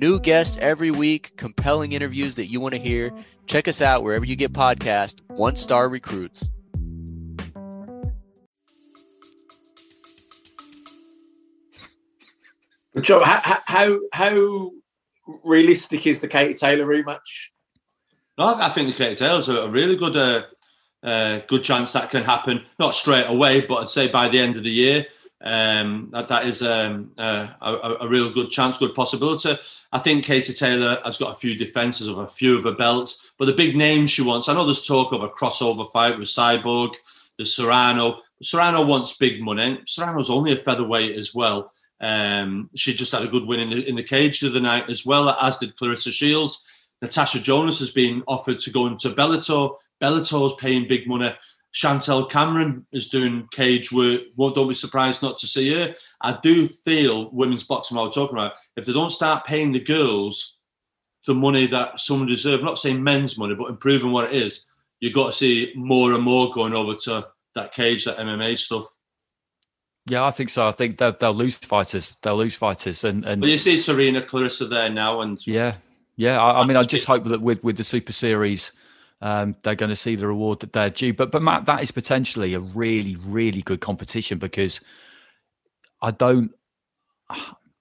New guests every week, compelling interviews that you want to hear. Check us out wherever you get podcasts. One Star Recruits. Joe, how, how how realistic is the Katie Taylor rematch? No, I think the Katie Taylor's a, a really good uh, uh, good chance that can happen. Not straight away, but I'd say by the end of the year. Um, that that is um, uh, a, a, real good chance, good possibility. I think Katie Taylor has got a few defences of a few of her belts, but the big names she wants. I know there's talk of a crossover fight with Cyborg, the Serrano. Serrano wants big money. Serrano's only a featherweight as well. Um, she just had a good win in the in the cage the other night as well, as did Claressa Shields. Natasha Jonas has been offered to go into Bellator. Bellator's paying big money. Chantelle Cameron is doing cage work. Well, don't be surprised not to see her. I do feel women's boxing, what I was talking about, if they don't start paying the girls the money that someone deserves, not saying men's money, but improving what it is, you've got to see more and more going over to that cage, that MMA stuff. Yeah, I think so. I think they'll, they'll lose fighters. They'll lose fighters, and and but you see Serena, Claressa there now, and yeah, yeah. I, I mean, I just hope that with with the Super Series, um, they're going to see the reward that they're due. But but Matt, that is potentially a really really good competition because I don't.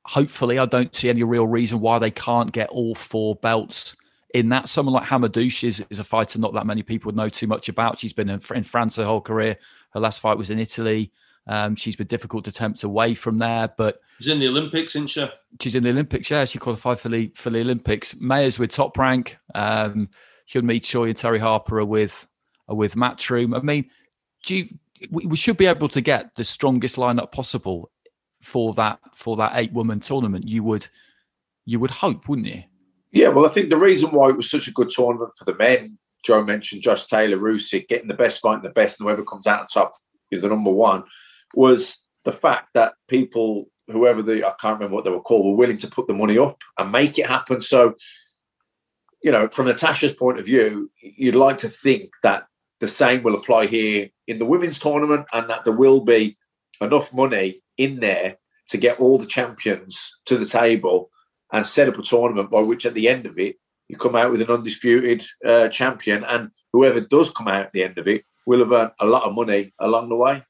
Hopefully, I don't see any real reason why they can't get all four belts in that. Someone like Hamadouche is, is a fighter not that many people know too much about. She's been in, in France her whole career. Her last fight was in Italy. Um, she's been difficult attempts away from there, but she's in the Olympics, isn't she? She's in the Olympics. Yeah, she qualified for the for the Olympics. Mayer's with Top Rank. Um, Hyun Choi and Terri Harper are with are with. I mean, do you, we, should be able to get the strongest lineup possible for that for that eight woman tournament. You would you would hope, wouldn't you? Yeah, well, I think the reason why it was such a good tournament for the men, Joe mentioned Josh Taylor, Rusick, getting the best fight the best, and whoever comes out on top is the number one, was the fact that people, whoever the I can't remember what they were called, were willing to put the money up and make it happen. So you know, from Natasha's point of view, you'd like to think that the same will apply here in the women's tournament and that there will be enough money in there to get all the champions to the table and set up a tournament by which at the end of it, you come out with an undisputed uh, champion. And whoever does come out at the end of it will have earned a lot of money along the way.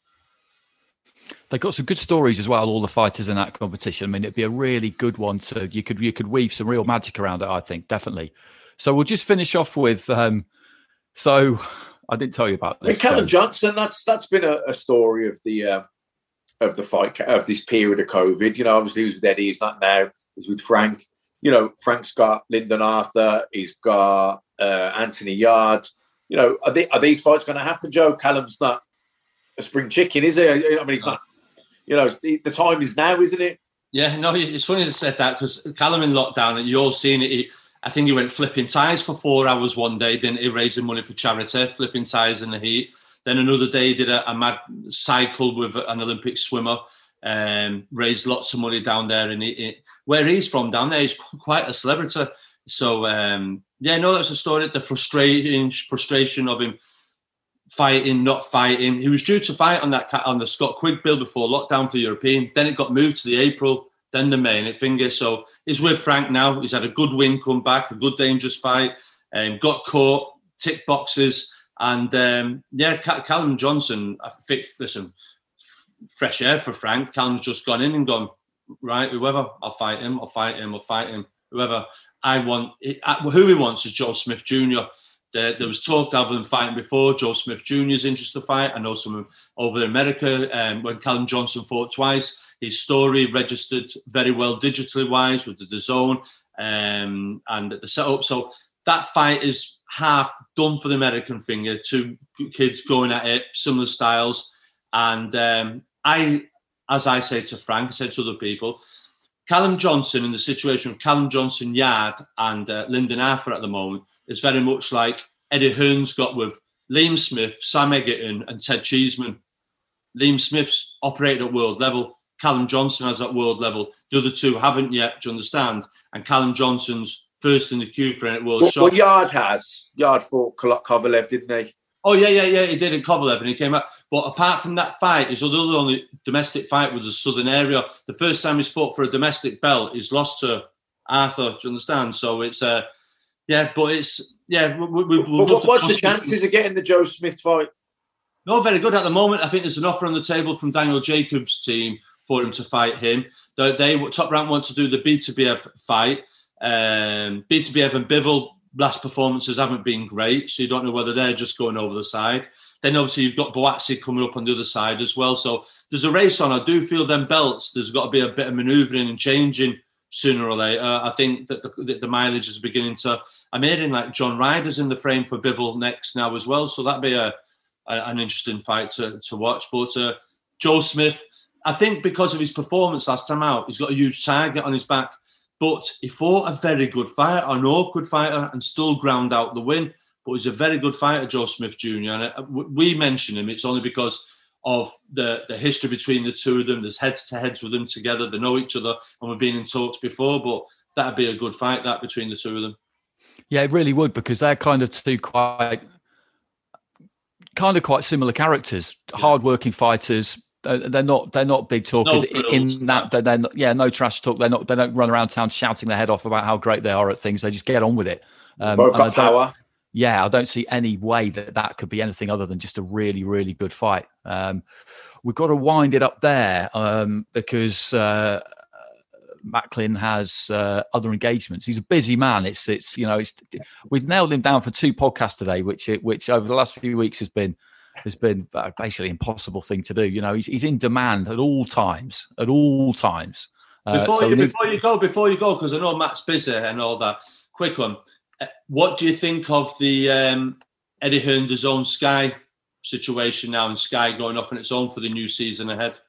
They've got some good stories as well. All the fighters in that competition. I mean, it'd be a really good one to you could you could weave some real magic around it. I think definitely. So we'll just finish off with. Um, so I didn't tell you about this. Callum Johnson. That's that's been a, a story of the uh, of the fight of this period of COVID. You know, obviously he was with Eddie. He's not now. He's with Frank. You know, Frank's got Lyndon Arthur. He's got uh, Anthony Yarde. You know, are, they, are these fights going to happen, Joe? Callum's not a spring chicken, is he? I mean, he's not. You know, the, the time is now, isn't it? Yeah, no, it's funny you said that because Callum in lockdown, and you're seeing it. He, I think he went flipping tires for four hours one day, didn't he? Raising money for charity, flipping tires in the heat. Then another day, he did a, a mad cycle with an Olympic swimmer, um, raised lots of money down there. And he, where he's from down there, he's quite a celebrity. So, um, yeah, no, that's a story. The frustrating frustration of him fighting, not fighting. He was due to fight on that on the Scott Quigg bill before lockdown for European. Then it got moved to the April then the main finger. So he's with Frank now. He's had a good win come back, a good dangerous fight, um, got caught, tick boxes. And um, yeah, Callum Johnson, I think, listen, fresh air for Frank. Callum's just gone in and gone, right, whoever, I'll fight him, I'll fight him, I'll fight him, whoever. I want, who he wants is Joe Smith Jr. There, there, was talk of them fighting before. Joe Smith Jr.'s interested to fight. I know some over in America um, when Callum Johnson fought twice. His story registered very well digitally wise with DAZN um, and the setup. So that fight is half done for the American finger. Two kids going at it, similar styles, and um, I, as I say to Frank, I said to other people, Callum Johnson in the situation of Callum Johnson Yarde and uh, Lyndon Arthur at the moment is very much like Eddie Hearn's got with Liam Smith, Sam Eggington, and Ted Cheeseman. Liam Smith's operated at world level. Callum Johnson has at world level. The other two haven't yet. Do you understand? And Callum Johnson's first in the queue for a world Well, shot. well, Yarde has. Yarde fought Kovalev, didn't he? Oh yeah, yeah, yeah. He did in Kovalev, and he came out. But apart from that fight, his other only domestic fight was the Southern area. The first time he's fought for a domestic belt, he's lost to Arthur. Do you understand? So it's uh, yeah, but it's yeah. We, we, we, But what, what's the chances of getting the Joe Smith fight? Not very good at the moment. I think there's an offer on the table from Daniel Jacobs' team for him to fight him. They, they top rank want to do the Beterbiev fight. Um, Beterbiev and Bivol last performances haven't been great, so you don't know whether they're just going over the side. Then obviously you've got Buatsi coming up on the other side as well. So there's a race on. I do feel them belts. There's got to be a bit of manoeuvring and changing sooner or later. I think that the, that the mileage is beginning to. I'm hearing like John Ryder's in the frame for Bivol next now as well. So that'd be a, a an interesting fight to, to watch. But uh, Joe Smith, I think because of his performance last time out, he's got a huge target on his back. But he fought a very good fighter, an awkward fighter, and still ground out the win. But he's a very good fighter, Joe Smith Jr. And uh, we mention him. It's only because of the, the history between the two of them. There's heads to heads with them together. They know each other, and we've been in talks before. But that'd be a good fight that between the two of them. Yeah, it really would because they're kind of two quite, kind of quite similar characters. Hardworking fighters. They're not. They're not big talkers. No in that, they're, they're not, yeah, no trash talk. They're not. They don't run around town shouting their head off about how great they are at things. They just get on with it. Um, Both I got power. yeah, I don't see any way that that could be anything other than just a really, really good fight. Um, we've got to wind it up there um, because uh, Macklin has uh, other engagements. He's a busy man. It's, it's you know, it's we've nailed him down for two podcasts today, which which over the last few weeks has been has been uh, basically impossible thing to do. You know, he's he's in demand at all times, at all times. Uh, Before, so you, we before you go, before you go, because I know Matt's busy and all that. Quick one. Uh, What do you think of the um, Eddie Hearn own Sky situation now, and Sky going off on its own for the new season ahead?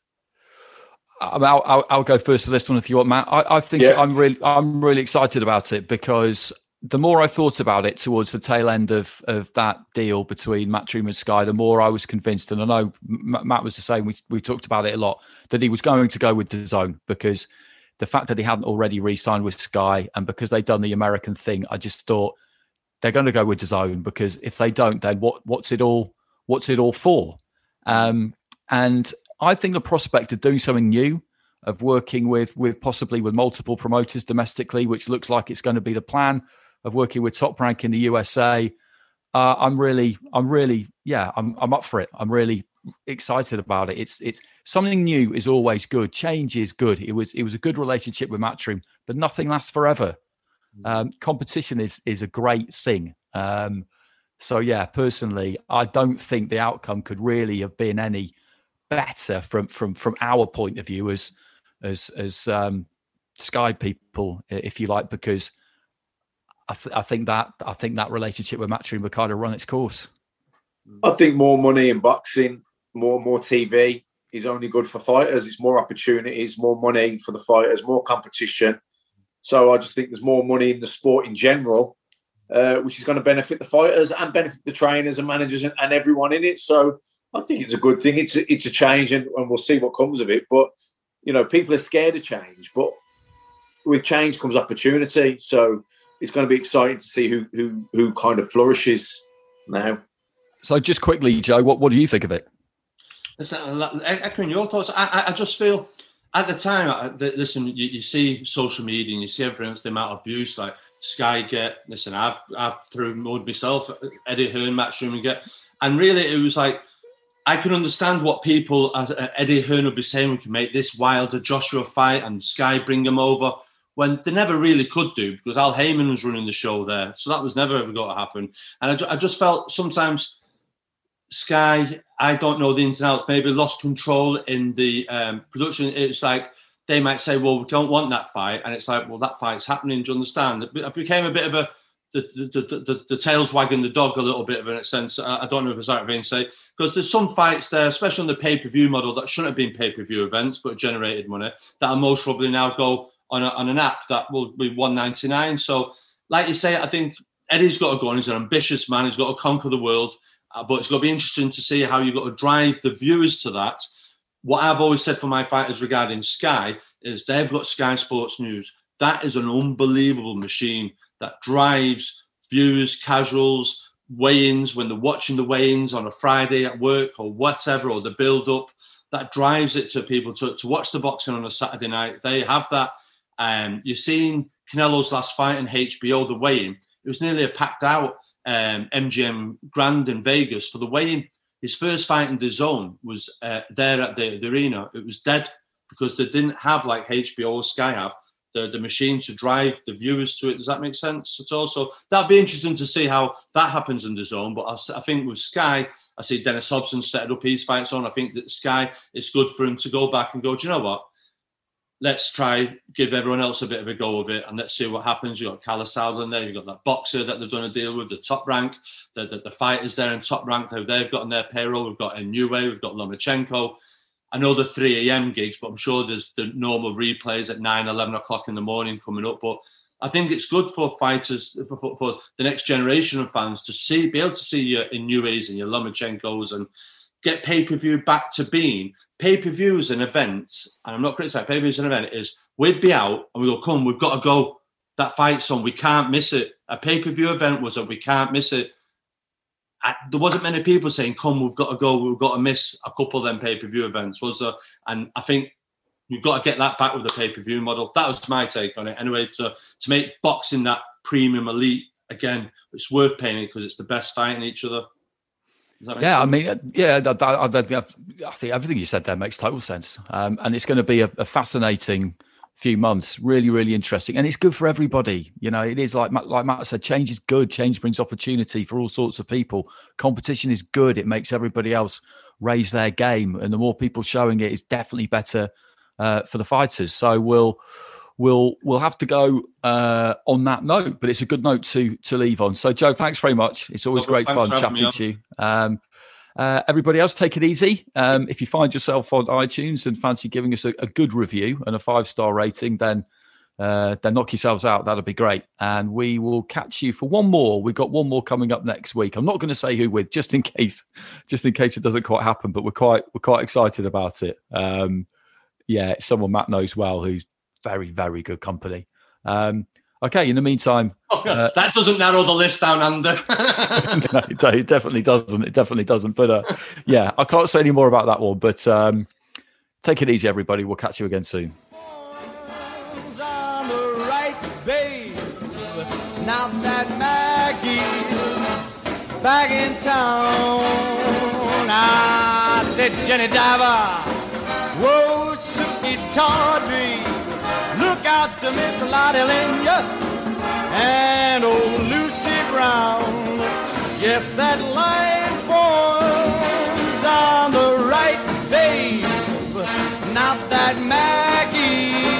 I'll, I'll, I'll go first for this one if you want, Matt. I, I think Yeah. I'm really I'm really excited about it because the more I thought about it towards the tail end of of that deal between Matchroom and Sky, the more I was convinced, and I know Matt was the same. We we talked about it a lot that he was going to go with DAZN because the fact that he hadn't already re-signed with Sky and because they'd done the American thing, I just thought they're going to go with DAZN because if they don't, then what what's it all what's it all for? Um, and I think the prospect of doing something new, of working with with possibly with multiple promoters domestically, which looks like it's going to be the plan, of working with Top Rank in the USA, uh, I'm really, I'm really, yeah, I'm I'm up for it. I'm really excited about it. It's it's something new is always good. Change is good. It was it was a good relationship with Matchroom, but nothing lasts forever. Um, competition is is a great thing. Um, so yeah, personally, I don't think the outcome could really have been any better from from from our point of view as as as um, Sky people, if you like, because I, th- I think that I think that relationship with would kind of run its course. I think more money in boxing, more more TV is only good for fighters. It's more opportunities, more money for the fighters, more competition. So I just think there's more money in the sport in general, uh, which is going to benefit the fighters and benefit the trainers and managers and, and everyone in it. So I think it's a good thing. It's a, it's a change, and, and we'll see what comes of it. But you know, people are scared of change, but with change comes opportunity. So it's going to be exciting to see who who who kind of flourishes now. So just quickly, Joe, what what do you think of it? Listen, echoing your thoughts, I, I- I just feel at the time, I- th- listen, you, you see social media and you see everything else, the amount of abuse, like Sky get, listen, I've, I've through mode myself, Eddie Hearn, Matt Schumann get, and really it was like, I can understand what people, as uh, Eddie Hearn would be saying, we can make this Wilder Joshua fight and Sky bring them over, when they never really could do because Al Haymon was running the show there. So that was never ever going to happen. And I, ju- I just felt sometimes Sky, I don't know the ins and outs, maybe lost control in the um, production. It's like they might say, well, we don't want that fight. And it's like, well, that fight's happening. Do you understand? It became a bit of a the, the, the, the, the tail's wagging the dog a little bit of in a sense. I, I don't know if it's right being say because there's some fights there, especially on the pay per view model that shouldn't have been pay per view events but generated money that are most probably now go on, a, on an app that will be 199. So, like you say, I think Eddie's got to go on. He's an ambitious man. He's got to conquer the world. Uh, but it's going to be interesting to see how you've got to drive the viewers to that. What I've always said for my fighters regarding Sky is they've got Sky Sports News. That is an unbelievable machine that drives viewers, casuals, weigh-ins when they're watching the weigh-ins on a Friday at work or whatever, or the build-up. That drives it to people to, to watch the boxing on a Saturday night. They have that. Um, you've seen Canelo's last fight in HBO, the weigh-in. It was nearly a packed out um, MGM Grand in Vegas for the weigh-in. His first fight in DAZN was uh, there at the, the arena. It was dead because they didn't have like HBO or Sky have the, the machine to drive the viewers to it. Does that make sense at all? So that'd be interesting to see how that happens in DAZN. But I, I think with Sky, I see Dennis Hobson set up his fight zone. I think that Sky, it's good for him to go back and go, do you know what? Let's try give everyone else a bit of a go of it and let's see what happens. You've got Kalle Sauerland there, you've got that boxer that they've done a deal with, the top rank, the, the, the fighters there in top rank, they've got on their payroll. We've got Inoue, we've got Lomachenko. I know the 3 a.m. gigs, but I'm sure there's the normal replays at 9, 11 o'clock in the morning coming up. But I think it's good for fighters, for, for, for the next generation of fans to see, be able to see your Inoues and your Lomachenkos and get pay per view back to being pay per views and events. And I'm not criticizing pay per views and event is we'd be out and we go, come, we've got to go. That fight's on, we can't miss it. A pay per view event was a we can't miss it. I, there wasn't many people saying, "Come, we've got to go. We've got to miss a couple of them pay per view events." Was there? And I think you've got to get that back with the pay per view model. That was my take on it. Anyway, so to make boxing that premium elite again, it's worth paying because it's the best fighting each other. Yeah? I mean, yeah, I, I, I, think everything you said there makes total sense, um, and it's going to be a, a fascinating few months. Really, really interesting, and it's good for everybody. You know, it is like like Matt said, change is good. Change brings opportunity for all sorts of people. Competition is good. It makes everybody else raise their game, and the more people showing it is definitely better uh, for the fighters. So we'll we'll we'll have to go uh, on that note, but it's a good note to to leave on. So Joe, thanks very much. It's always well, great fun chatting to you. Um, uh, everybody else, take it easy. Um, if you find yourself on iTunes and fancy giving us a, a good review and a five star rating, then uh, then knock yourselves out. That'll be great. And we will catch you for one more. We've got one more coming up next week. I'm not going to say who with, just in (laughs) case, just in case it doesn't quite happen. But we're quite we're quite excited about it. Um, yeah, someone Matt knows well, who's very very good company. Um, Okay, in the meantime, oh, uh, that doesn't narrow the list down under. (laughs) (laughs) no, it definitely doesn't. It definitely doesn't. But uh, yeah, I can't say any more about that one. But um, take it easy, everybody. We'll catch you again soon. Now that Macky's back in town, I said, Jenny Diver, whoa, Sukey Tawdry look out to Miss Lotte Lenya and old Lucy Brown. Yes, that line forms on the right, babe. Not that Macky's